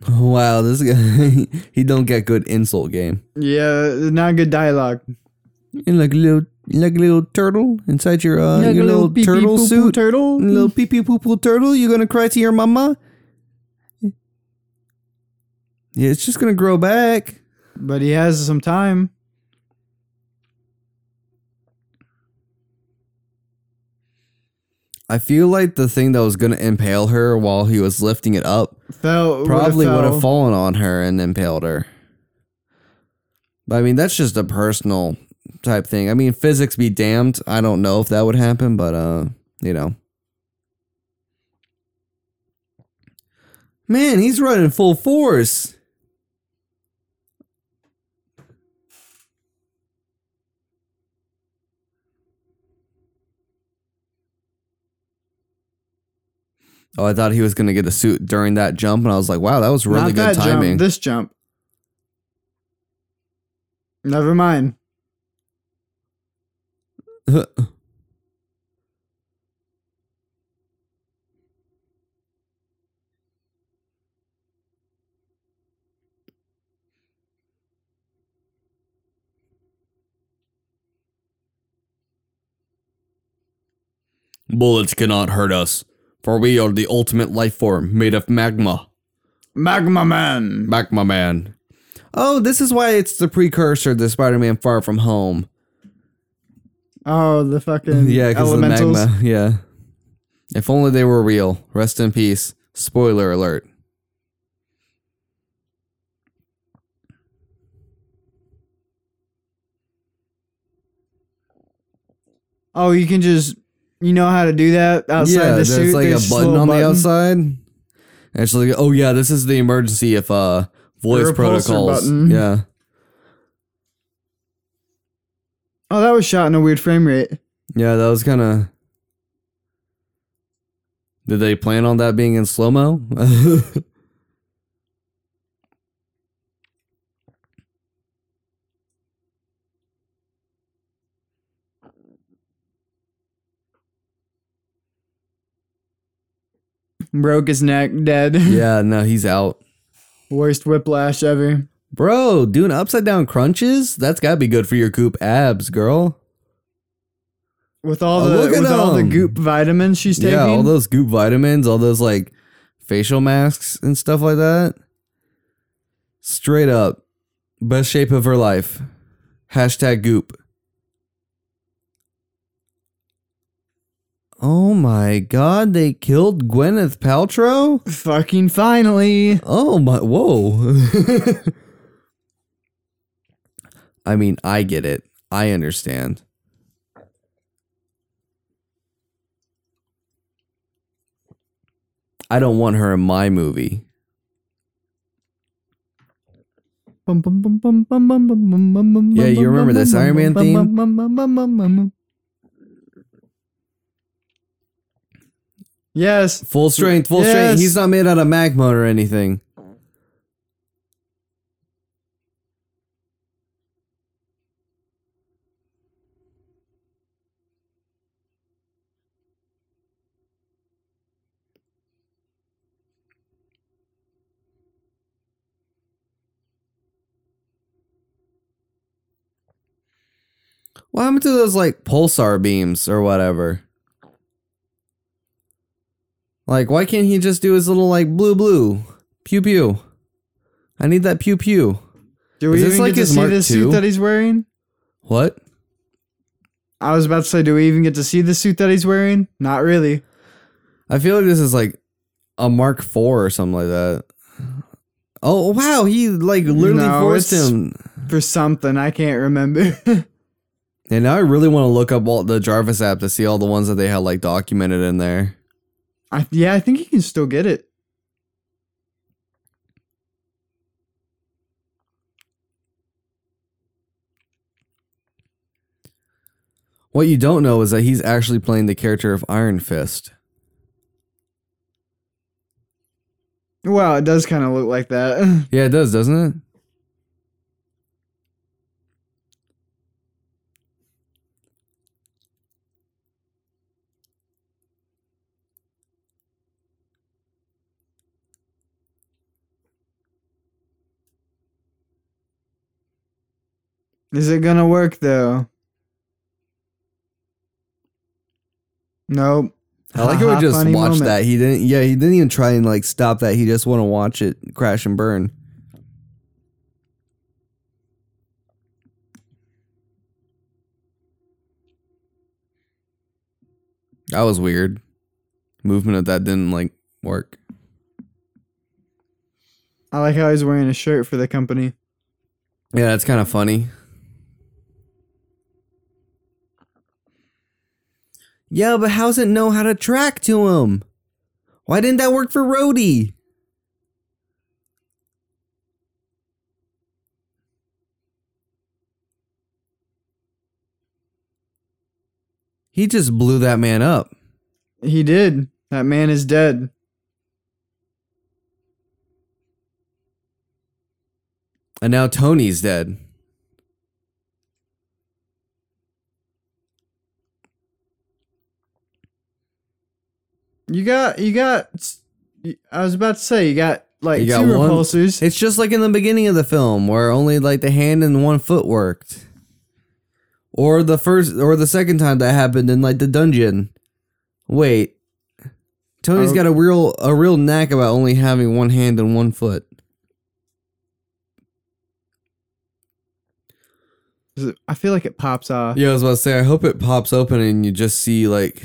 Wow, this guy he don't get good insult game. Yeah, not good dialogue. And like a little like a little turtle inside your uh Like your a little, turtle poo-poo suit. Turtle. Little pee pee poo poo turtle, you gonna cry to your mama? Yeah, it's just gonna grow back. But he has some time. I feel like the thing that was gonna impale her while he was lifting it up Fell probably would have fallen on her and impaled her. But I mean, that's just a personal type thing. I mean, physics be damned. I don't know if that would happen, but uh, you know. Man, he's running full force. Oh, I thought he was gonna get a suit during that jump, and I was like, "Wow, that was really Not good that timing." jump. This jump. Never mind. Bullets cannot hurt us, for we are the ultimate life form made of magma. Magma Man. Magma Man. Oh, this is why it's the precursor to Spider-Man Far From Home. Oh, the fucking Yeah, because of the magma. Yeah. If only they were real. Rest in peace. Spoiler alert. Oh, you can just you know how to do that outside yeah, the there's suit. like There's like a button on the button. outside. Actually, oh yeah, this is the emergency if uh voice protocols. button. Yeah. Oh, that was shot in a weird frame rate. Yeah, that was kind of. Did they plan on that being in slow mo? Broke his neck, dead. yeah, no, he's out. Worst whiplash ever. Bro, doing upside down crunches? That's gotta be good for your goop abs, girl. With all Oh, the with all the goop vitamins she's taking. Yeah, all those goop vitamins, all those like facial masks and stuff like that. Straight up, best shape of her life. Hashtag goop. Oh my god, they killed Gwyneth Paltrow? Fucking finally. Oh my, whoa. I mean, I get it. I understand. I don't want her in my movie. Yeah, you remember this Iron Man theme? Yes. Full strength, full yes. strength. He's not made out of magma or anything. What happened to those like pulsar beams or whatever? Like, why can't he just do his little like blue blue pew pew? I need that pew pew. Do we Is this even like get to his see Mark the suit that he's wearing? What? I was about to say, do we even get to see the suit that he's wearing? Not really. I feel like this is like a Mark IV or something like that. Oh wow, he like literally No, forced it's- him. For something, I can't remember. And now I really want to look up all the Jarvis app to see all the ones that they had like documented in there. I, yeah, I think he can still get it. What you don't know is that he's actually playing the character of Iron Fist. Well, it does kind of look like that. Yeah, it does, doesn't it? Is it gonna work though? Nope. I like how he just watched moment. that. He didn't. Yeah, he didn't even try and like stop that. He just want to watch it crash and burn. That was weird. Movement of that didn't like work. I like how he's wearing a shirt for the company. Yeah, that's kind of funny. Yeah, but how's it know how to track to him? Why didn't that work for Rhodey? He just blew that man up. He did. That man is dead. And now Tony's dead. You got, you got. I was about to say you got like You got two one- repulsors. It's just like in the beginning of the film where only like the hand and one foot worked. Or the first or the second time that happened in like the dungeon. Wait. Tony's Oh. got a real a real knack about only having one hand and one foot. I feel like it pops off. Yeah, I was about to say I hope it pops open and you just see like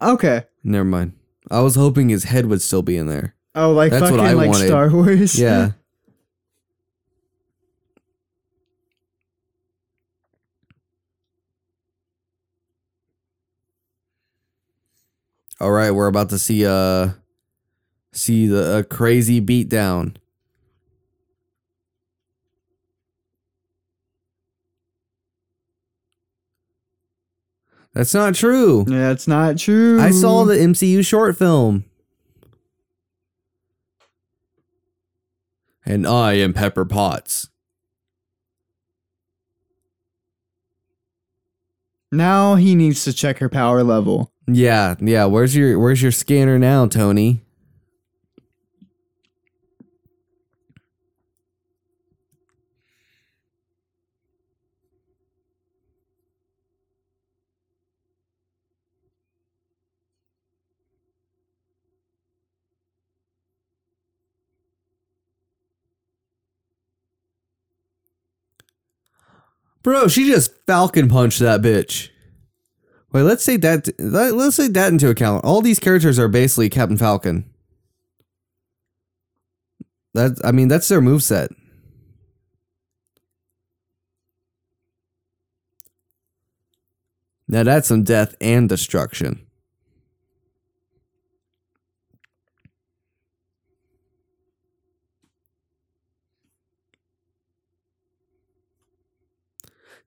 Okay. never mind. I was hoping his head would still be in there. Oh, like That's what fucking I like wanted. Star Wars. Yeah. All right, we're about to see uh see the a crazy beatdown. That's not true. That's not true. I saw the MCU short film. And I am Pepper Potts. Now he needs to check her power level. Yeah, yeah. Where's your Where's your scanner now, Tony? Bro, she just falcon punched that bitch. Wait, let's take that. Let, let's take that into account. All these characters are basically Captain Falcon. That I mean, that's their moveset. Now that's some death and destruction.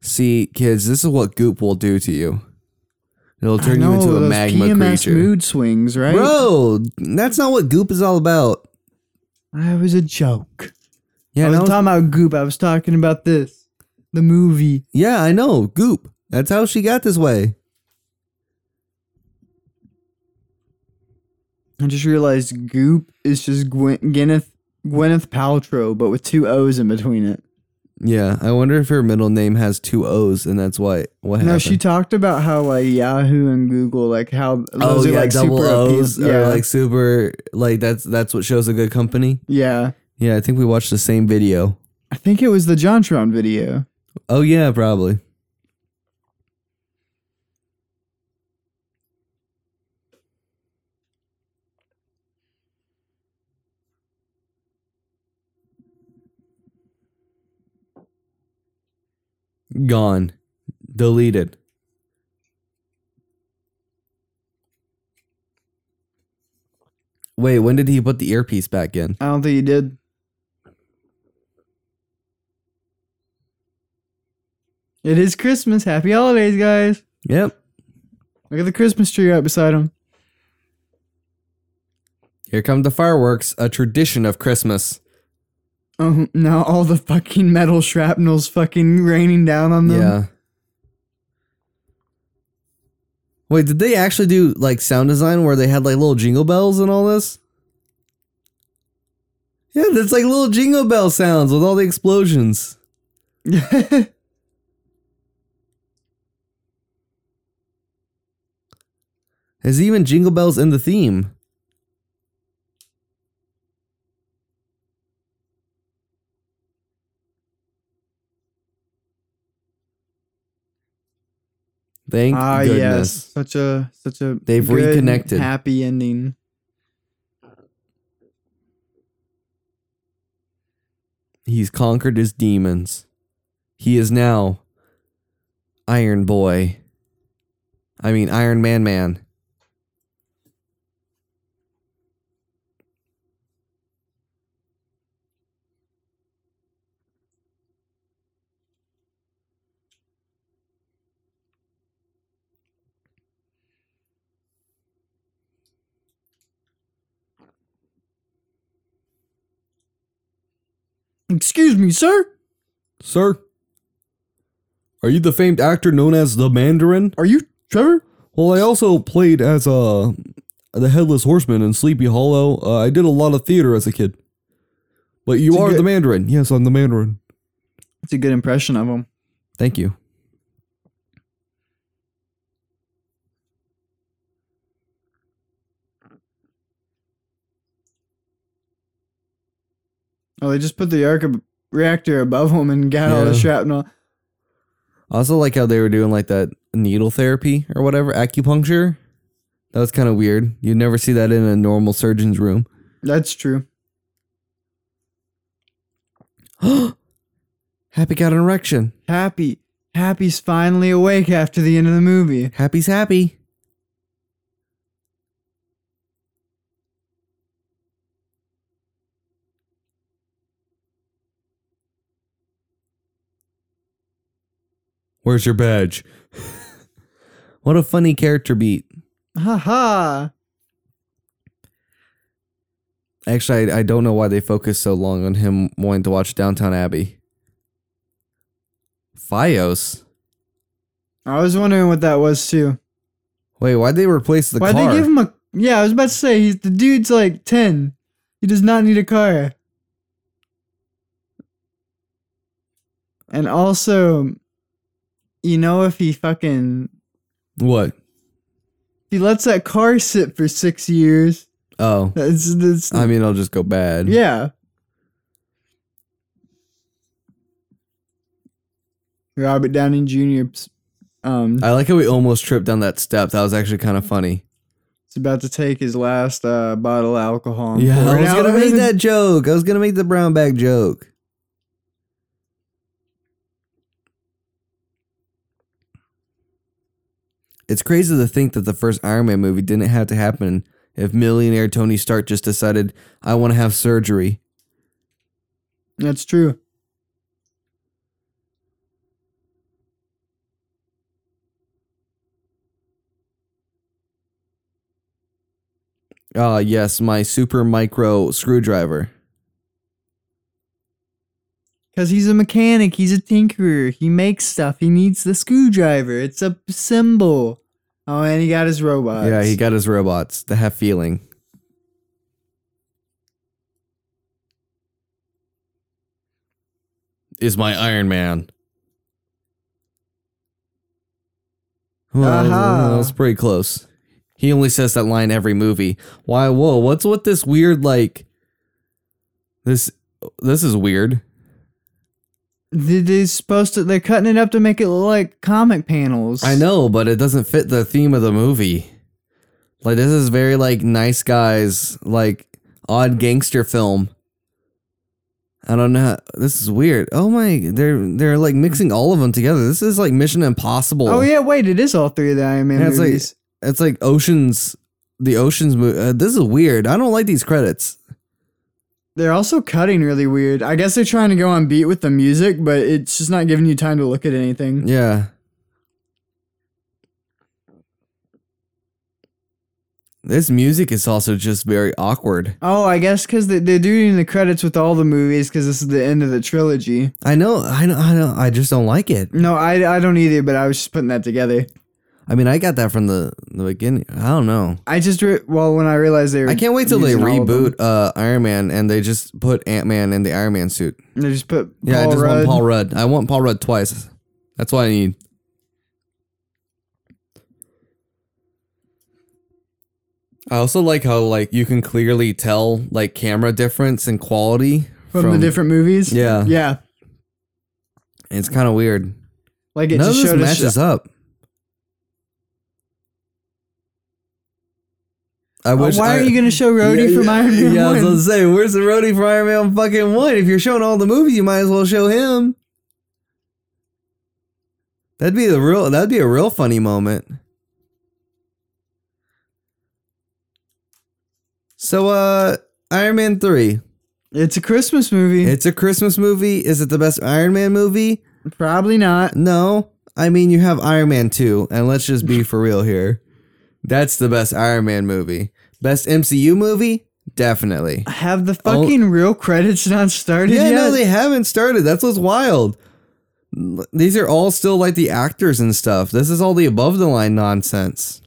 See, kids, this is what goop will do to you. It'll turn you into a magma PMS creature. mood swings, right? Bro, that's not what goop is all about. That was a joke. Yeah, I was was- talking about Goop. I was talking about this, the movie. yeah, I know. Goop. That's how she got this way. I just realized Goop is just Gwen- Gwyneth Gwyneth Paltrow, but with two O's in between it. Yeah, I wonder if her middle name has two O's, and that's why what No, happened. No, she talked about how like Yahoo and Google, like how oh are yeah, like double super O's appeal- Yeah, like super like that's that's what shows a good company. yeah. Yeah, I think we watched the same video. I think it was the JonTron video. Oh yeah, probably. Gone. Deleted. Wait, when did he put the earpiece back in? I don't think he did. It is Christmas. Happy holidays, guys. Yep. Look at the Christmas tree right beside him. Here come the fireworks, a tradition of Christmas. Oh, now all the fucking metal shrapnel's fucking raining down on them. Yeah. Wait, did they actually do like sound design where they had like little jingle bells and all this? Yeah, that's like little jingle bell sounds with all the explosions. There's even jingle bells in the theme. Thank ah, yes. goodness. Such a such a They've good, reconnected. Happy ending. He's conquered his demons. He is now Iron Boy. I mean, Iron Man Man. Excuse me, sir. Sir? Are you the famed actor known as the Mandarin? Are you Trevor? Well, I also played as uh the Headless Horseman in Sleepy Hollow. Uh, I did a lot of theater as a kid. But you are good- the Mandarin. Yes, I'm the Mandarin. It's a good impression of him. Thank you. Oh, they just put the arc reactor above him and got all the Yeah. shrapnel. I also like how they were doing like that needle therapy or whatever, acupuncture. That was kind of weird. You'd never see that in a normal surgeon's room. That's true. Happy got an erection. Happy. Happy's finally awake after the end of the movie. Happy's happy. Where's your badge? what a funny character beat. Ha ha. Actually, I, I don't know why they focus so long on him wanting to watch Downton Abbey. Fios? I was wondering what that was too. Wait, why'd they replace the car? Why'd car? they give him a. Yeah, I was about to say, he's, the dude's like 10. He does not need a car. And also, you know, if he fucking. what? If he lets that car sit for six years, Oh, that's. that's I mean, I'll just go bad. yeah. Robert Downey Jr. Um, I like how we almost tripped down that step. That was actually kind of funny. He's about to take his last uh, bottle of alcohol. Yeah, I was gonna make that joke. I was gonna make the brown bag joke. It's crazy to think that the first Iron Man movie didn't have to happen if millionaire Tony Stark just decided, I want to have surgery. That's true. Ah, yes, my super micro screwdriver. Because he's a mechanic, he's a tinkerer, he makes stuff, he needs the screwdriver. It's a symbol. Oh, and he got his robots. Yeah, he got his robots that have feeling. is my Iron Man. Well, that was- Aha. that was pretty close. He only says that line every movie. Why? Whoa! What's with this weird like? This this is weird. They- They're supposed to. They're cutting it up to make it look like comic panels. I know, but it doesn't fit the theme of the movie. Like this is very like nice guys, like odd gangster film. I don't know. This is weird. Oh my, they're they're like mixing all of them together. This is like Mission Impossible. Oh yeah, wait, it is all three of the Iron Man Yeah, it's like- movies. it's like Oceans, the Oceans movie. Uh, this is weird. I don't like these credits. They're also cutting really weird. I guess they're trying to go on beat with the music, but it's just not giving you time to look at anything. Yeah. This music is also just very awkward. Oh, I guess because they, they're doing the credits with all the movies because this is the end of the trilogy. I know, I know, I know. I just don't like it. No, I, I don't either, but I was just putting that together. I mean, I got that from the the beginning. I don't know. I just re- well when I realized they were I can't wait till they using all of them, reboot uh, Iron Man and they just put Ant Man in the Iron Man suit. They just put Yeah, I Paul just Rudd. want Paul Rudd. I want Paul Rudd twice. That's what I need. I also like how like you can clearly tell like camera difference and quality from, the different movies. Yeah. yeah. It's kind of weird. Like it None of just this showed matches up. I Oh, wish. why I- are you gonna show Rhodey Yeah, from Iron Man Yeah, I was One? gonna say, where's the Rhodey from Iron Man fucking one? If you're showing all the movies, you might as well show him. That'd be the real. That'd be a real funny moment. So, uh, Iron Man three. It's a Christmas movie. It's a Christmas movie. Is it the best Iron Man movie? Probably not. No. I mean, you have Iron Man 2, and let's just be for real here. That's the best Iron Man movie. Best MCU movie? Definitely. Have the fucking oh. real credits not started Yeah, yet? no, they haven't started. That's what's wild. These are all still like the actors and stuff. This is all the above the line nonsense.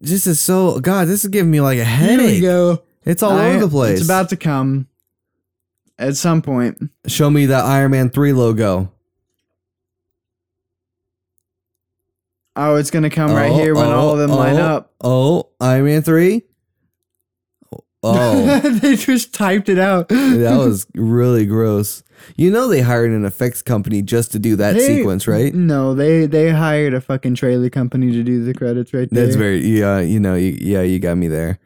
This is so God. This is giving me like a Here we headache. go. It's all I- over the place. It's about to come at some point. Show me the Iron Man three logo. Oh, it's gonna come right Oh, here when oh, all of them line oh, up. Oh, Iron Man three. Oh, they just typed it out. that was really gross. You know they hired an effects company just to do that They- sequence, right? No, they they hired a fucking trailer company to do the credits right there. That's very yeah, you know, you, yeah, you got me there.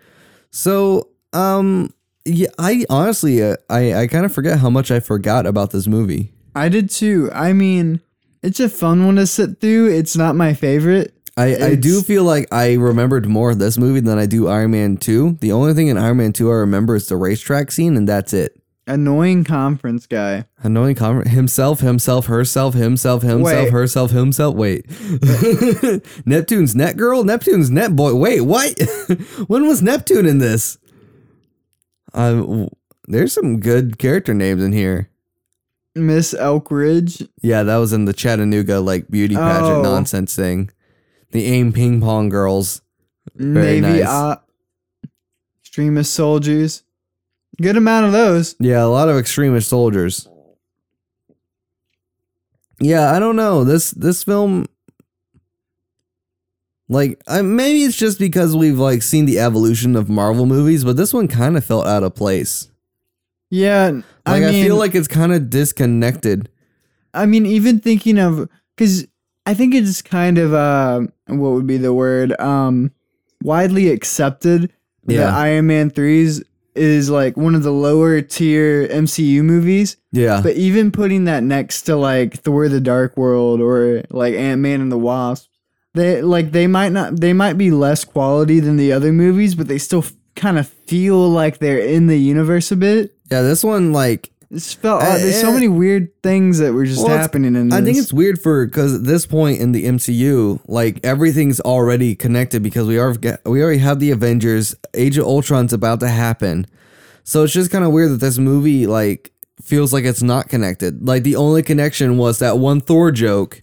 So, um yeah, I honestly uh, I I kind of forget how much I forgot about this movie. I did too. I mean, it's a fun one to sit through. It's not my favorite. I, I do feel like I remembered more of this movie than I do Iron Man 2. The only thing in Iron Man 2 I remember is the racetrack scene, and that's it. Annoying conference guy. Annoying conver- himself, himself, herself, himself, himself, Wait. herself, himself. Wait, Neptune's net girl, Neptune's net boy. Wait, what? when was Neptune in this? Um, there's some good character names in here. Miss Elkridge. Yeah, that was in the Chattanooga like beauty pageant Oh. nonsense thing. The aim ping pong girls. Very Navy nice. op. Extremis soldiers. Good amount of those. Yeah, a lot of Extremis soldiers. Yeah, I don't know. This this film like I, maybe it's just because we've like seen the evolution of Marvel movies, but this one kind of felt out of place. Yeah, Like I I, feel like it's kind of disconnected. I mean, even thinking of because I think it's kind of uh, what would be the word um, widely accepted Yeah. that Iron Man threes is like one of the lower tier MCU movies. Yeah. But even putting that next to like Thor: The Dark World or like Ant Man and the Wasp, they like they might not they might be less quality than the other movies, but they still kind of feel like they're in the universe a bit. Yeah, this one like It's felt Uh, there's so eh. many weird things that were just Well, happening in this. I think it's weird for because at this point in the MCU, like everything's already connected because we are we already have the Avengers. Age of Ultron's about to happen, so it's just kind of weird that this movie like feels like it's not connected. Like the only connection was that one Thor joke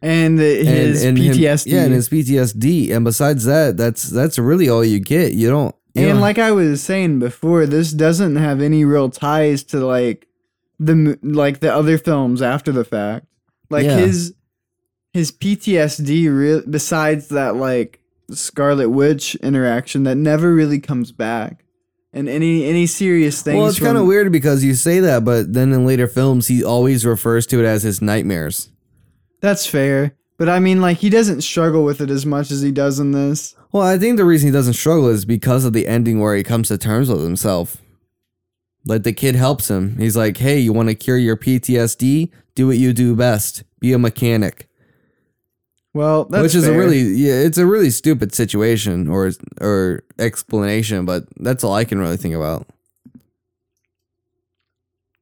and the, his and, and him- PTSD. yeah, and his PTSD. And besides that, that's that's really all you get. You don't Yeah. And like I was saying before, this doesn't have any real ties to like the like the other films after the fact. Like Yeah. his his PTSD re- besides that like Scarlet Witch interaction that never really comes back. And any any serious things well, it's kind of weird because you say that, but then in later films, he always refers to it as his nightmares. That's fair. But I mean like he doesn't struggle with it as much as he does in this. Well, I think the reason he doesn't struggle is because of the ending where he comes to terms with himself. Like the kid helps him. He's like, "Hey, you want to cure your PTSD? Do what you do best. Be a mechanic." Well, that's Which is a really yeah, it's a really stupid situation or or explanation, but that's all I can really think about.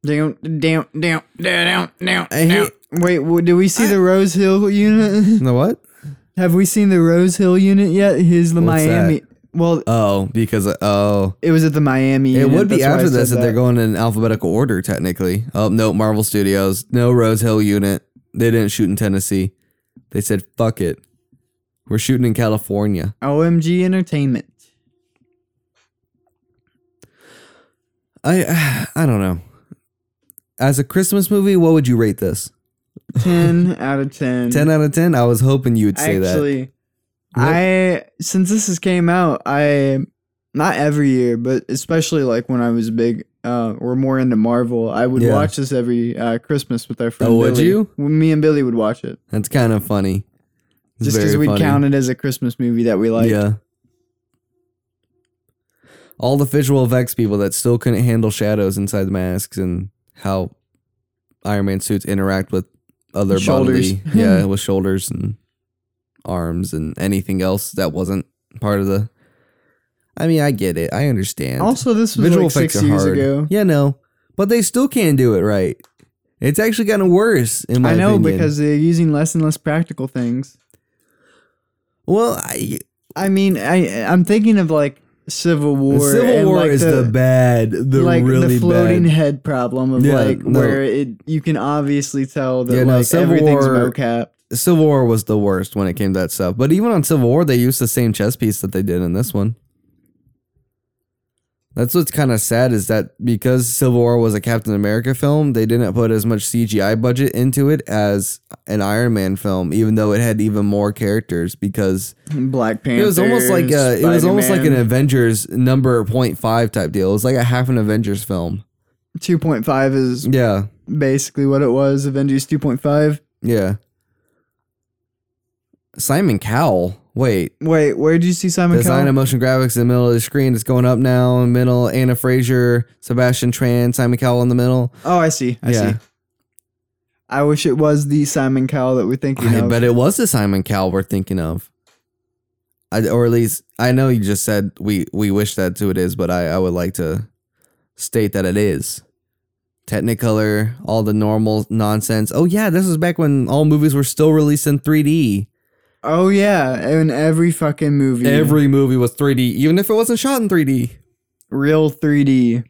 down down down down down. Hate Wait, did we see the Rose Hill unit? the what? Have we seen the Rose Hill unit yet? Here's the What's Miami. Well, Oh, because oh, it was at the Miami. it unit, would be that's why I after said this that they're that. going in alphabetical order technically. Oh no, Marvel Studios, no Rose Hill unit. They didn't shoot in Tennessee. They said fuck it. We're shooting in California. DMG Entertainment. I I don't know. As a Christmas movie, what would you rate this? Ten out of ten. 10 out of 10? I was hoping you would say that. Actually, I since this has came out, I not every year, but especially like when I was big uh, or more into Marvel, I would Yeah. watch this every uh, Christmas with our friend. Oh, would you? Me and Billy would watch it, That's kind of funny. It's just because we'd funny. count it as a Christmas movie that we like. yeah. All the visual effects people that still couldn't handle shadows inside the masks and how Iron Man suits interact with other Shoulders. bodily, yeah, with shoulders and arms and anything else that wasn't part of the. I mean, I get it. I understand. Also, this was visual like six years hard. ago. Yeah, no, but they still can't do it right. It's actually gotten worse in my I know opinion. because they're using less and less practical things. well, I, I mean, I I'm thinking of like Civil War. Civil and, War like, is the, bad, the like really the floating bad. head problem of Yeah, like no. where it you can obviously tell that Yeah, no, like Civil everything's War- mocap. Civil War was the worst when it came to that stuff. But even on Civil War, they used the same chess piece that they did in this one. That's what's kind of sad is that because Civil War was a Captain America film, they didn't put as much CGI budget into it as an Iron Man film, even though it had even more characters. Because Black Panther. it was almost like a, it was almost like an Avengers number 0.5 type deal. It was like a half an Avengers film. two point five is Yeah, basically what it was. Avengers two point five. yeah. Simon Cowell. Wait, Wait, where did you see Simon Cowell? Design Cowell? and motion graphics in the middle of the screen. It's going up now. In the middle, Anna Fraser, Sebastian Tran, Simon Cowell in the middle. Oh, I see. I Yeah. see. I wish it was the Simon Cowell that we're thinking I of. bet it was the Simon Cowell we're thinking of. I, or at least I know you just said we we wish that's who it is, but I, I would like to state that it is. Technicolor, all the normal nonsense. Oh yeah, this was back when all movies were still released in 3D. Oh yeah, in every fucking movie, Every movie was 3D, even if it wasn't shot in 3D. real 3D.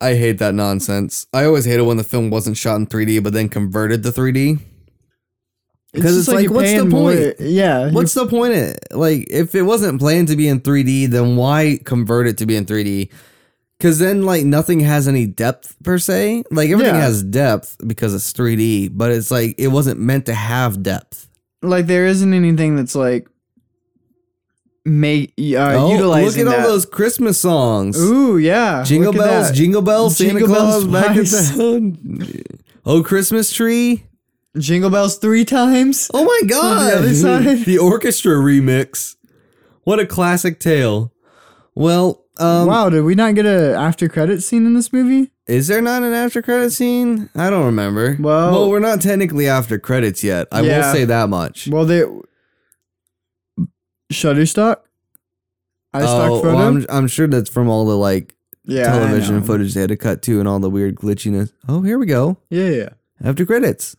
I hate that nonsense. I always hated when the film wasn't shot in 3D but then converted to 3D. Because just it's like, you're what's the paying more- point? Yeah, What's the point? Of, like, if it wasn't planned to be in 3D, then why convert it to be in 3D? Because then, like, nothing has any depth per se. Like, everything Yeah. has depth because it's 3D, but it's like it wasn't meant to have depth. Like there isn't anything that's like make uh, oh, utilizing look at that. all those Christmas songs. Ooh yeah, Jingle at bells, jingle bells, Santa Jingle bells back twice. town. Oh, Christmas tree. Jingle bells three times. Oh my god! other side. the orchestra remix. What a classic tale. Well, um, wow, did we not get a after credit scene in this movie? Is there not an after credit scene? I don't remember. Well- well, we're not technically after credits yet. I will Yeah. say that much. Well, they Shutterstock. I oh, stock oh, photo. well, I'm, I'm sure that's from all the like yeah, television footage they had to cut to and all the weird glitchiness. Oh, here we go. Yeah, yeah. After credits.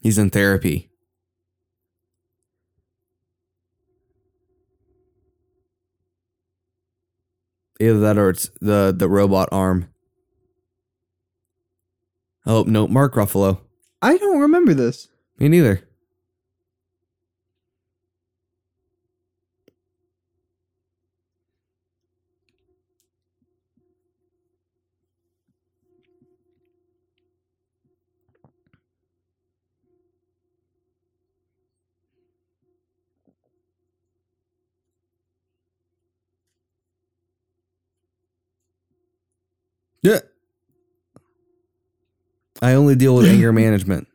He's in therapy. Either that or it's the the robot arm. Oh no, Mark Ruffalo. I don't remember this. Me neither. Yeah. I only deal with anger management.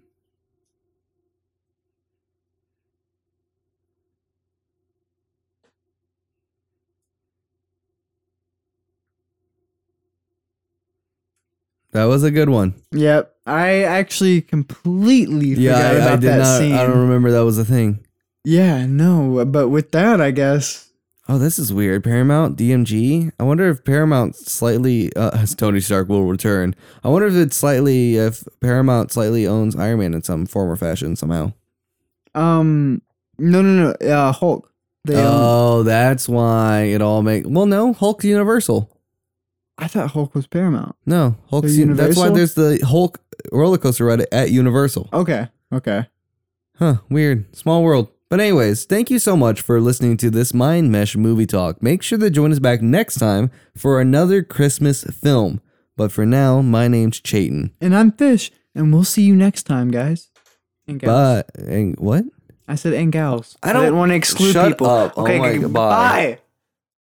That was a good one. Yep. I actually completely yeah, forgot I, about I did that not, scene. I don't remember that was a thing. Yeah, no, but with that, I guess Oh, this is weird. Paramount, DMG. I wonder if Paramount slightly, uh, as Tony Stark will return. I wonder if it's slightly, if Paramount slightly owns Iron Man in some form or fashion somehow. Um, no, no, no. Uh, Hulk. They own- oh, that's why it all make. Well, no, Hulk's Universal. I thought Hulk was Paramount. No, Hulk's. They're Un- that's why there's the Hulk roller coaster ride at Universal. Okay, okay. Huh, weird. Small world. But anyways, thank you so much for listening to this Mind Mesh movie talk. Make sure to join us back next time for another Christmas film. But for now, my name's Chayton. And I'm Fish, and we'll see you next time, guys. And gals. But and what? I said and gals. I don't- want to exclude Shut people. up. Oh Okay, my okay, God. bye.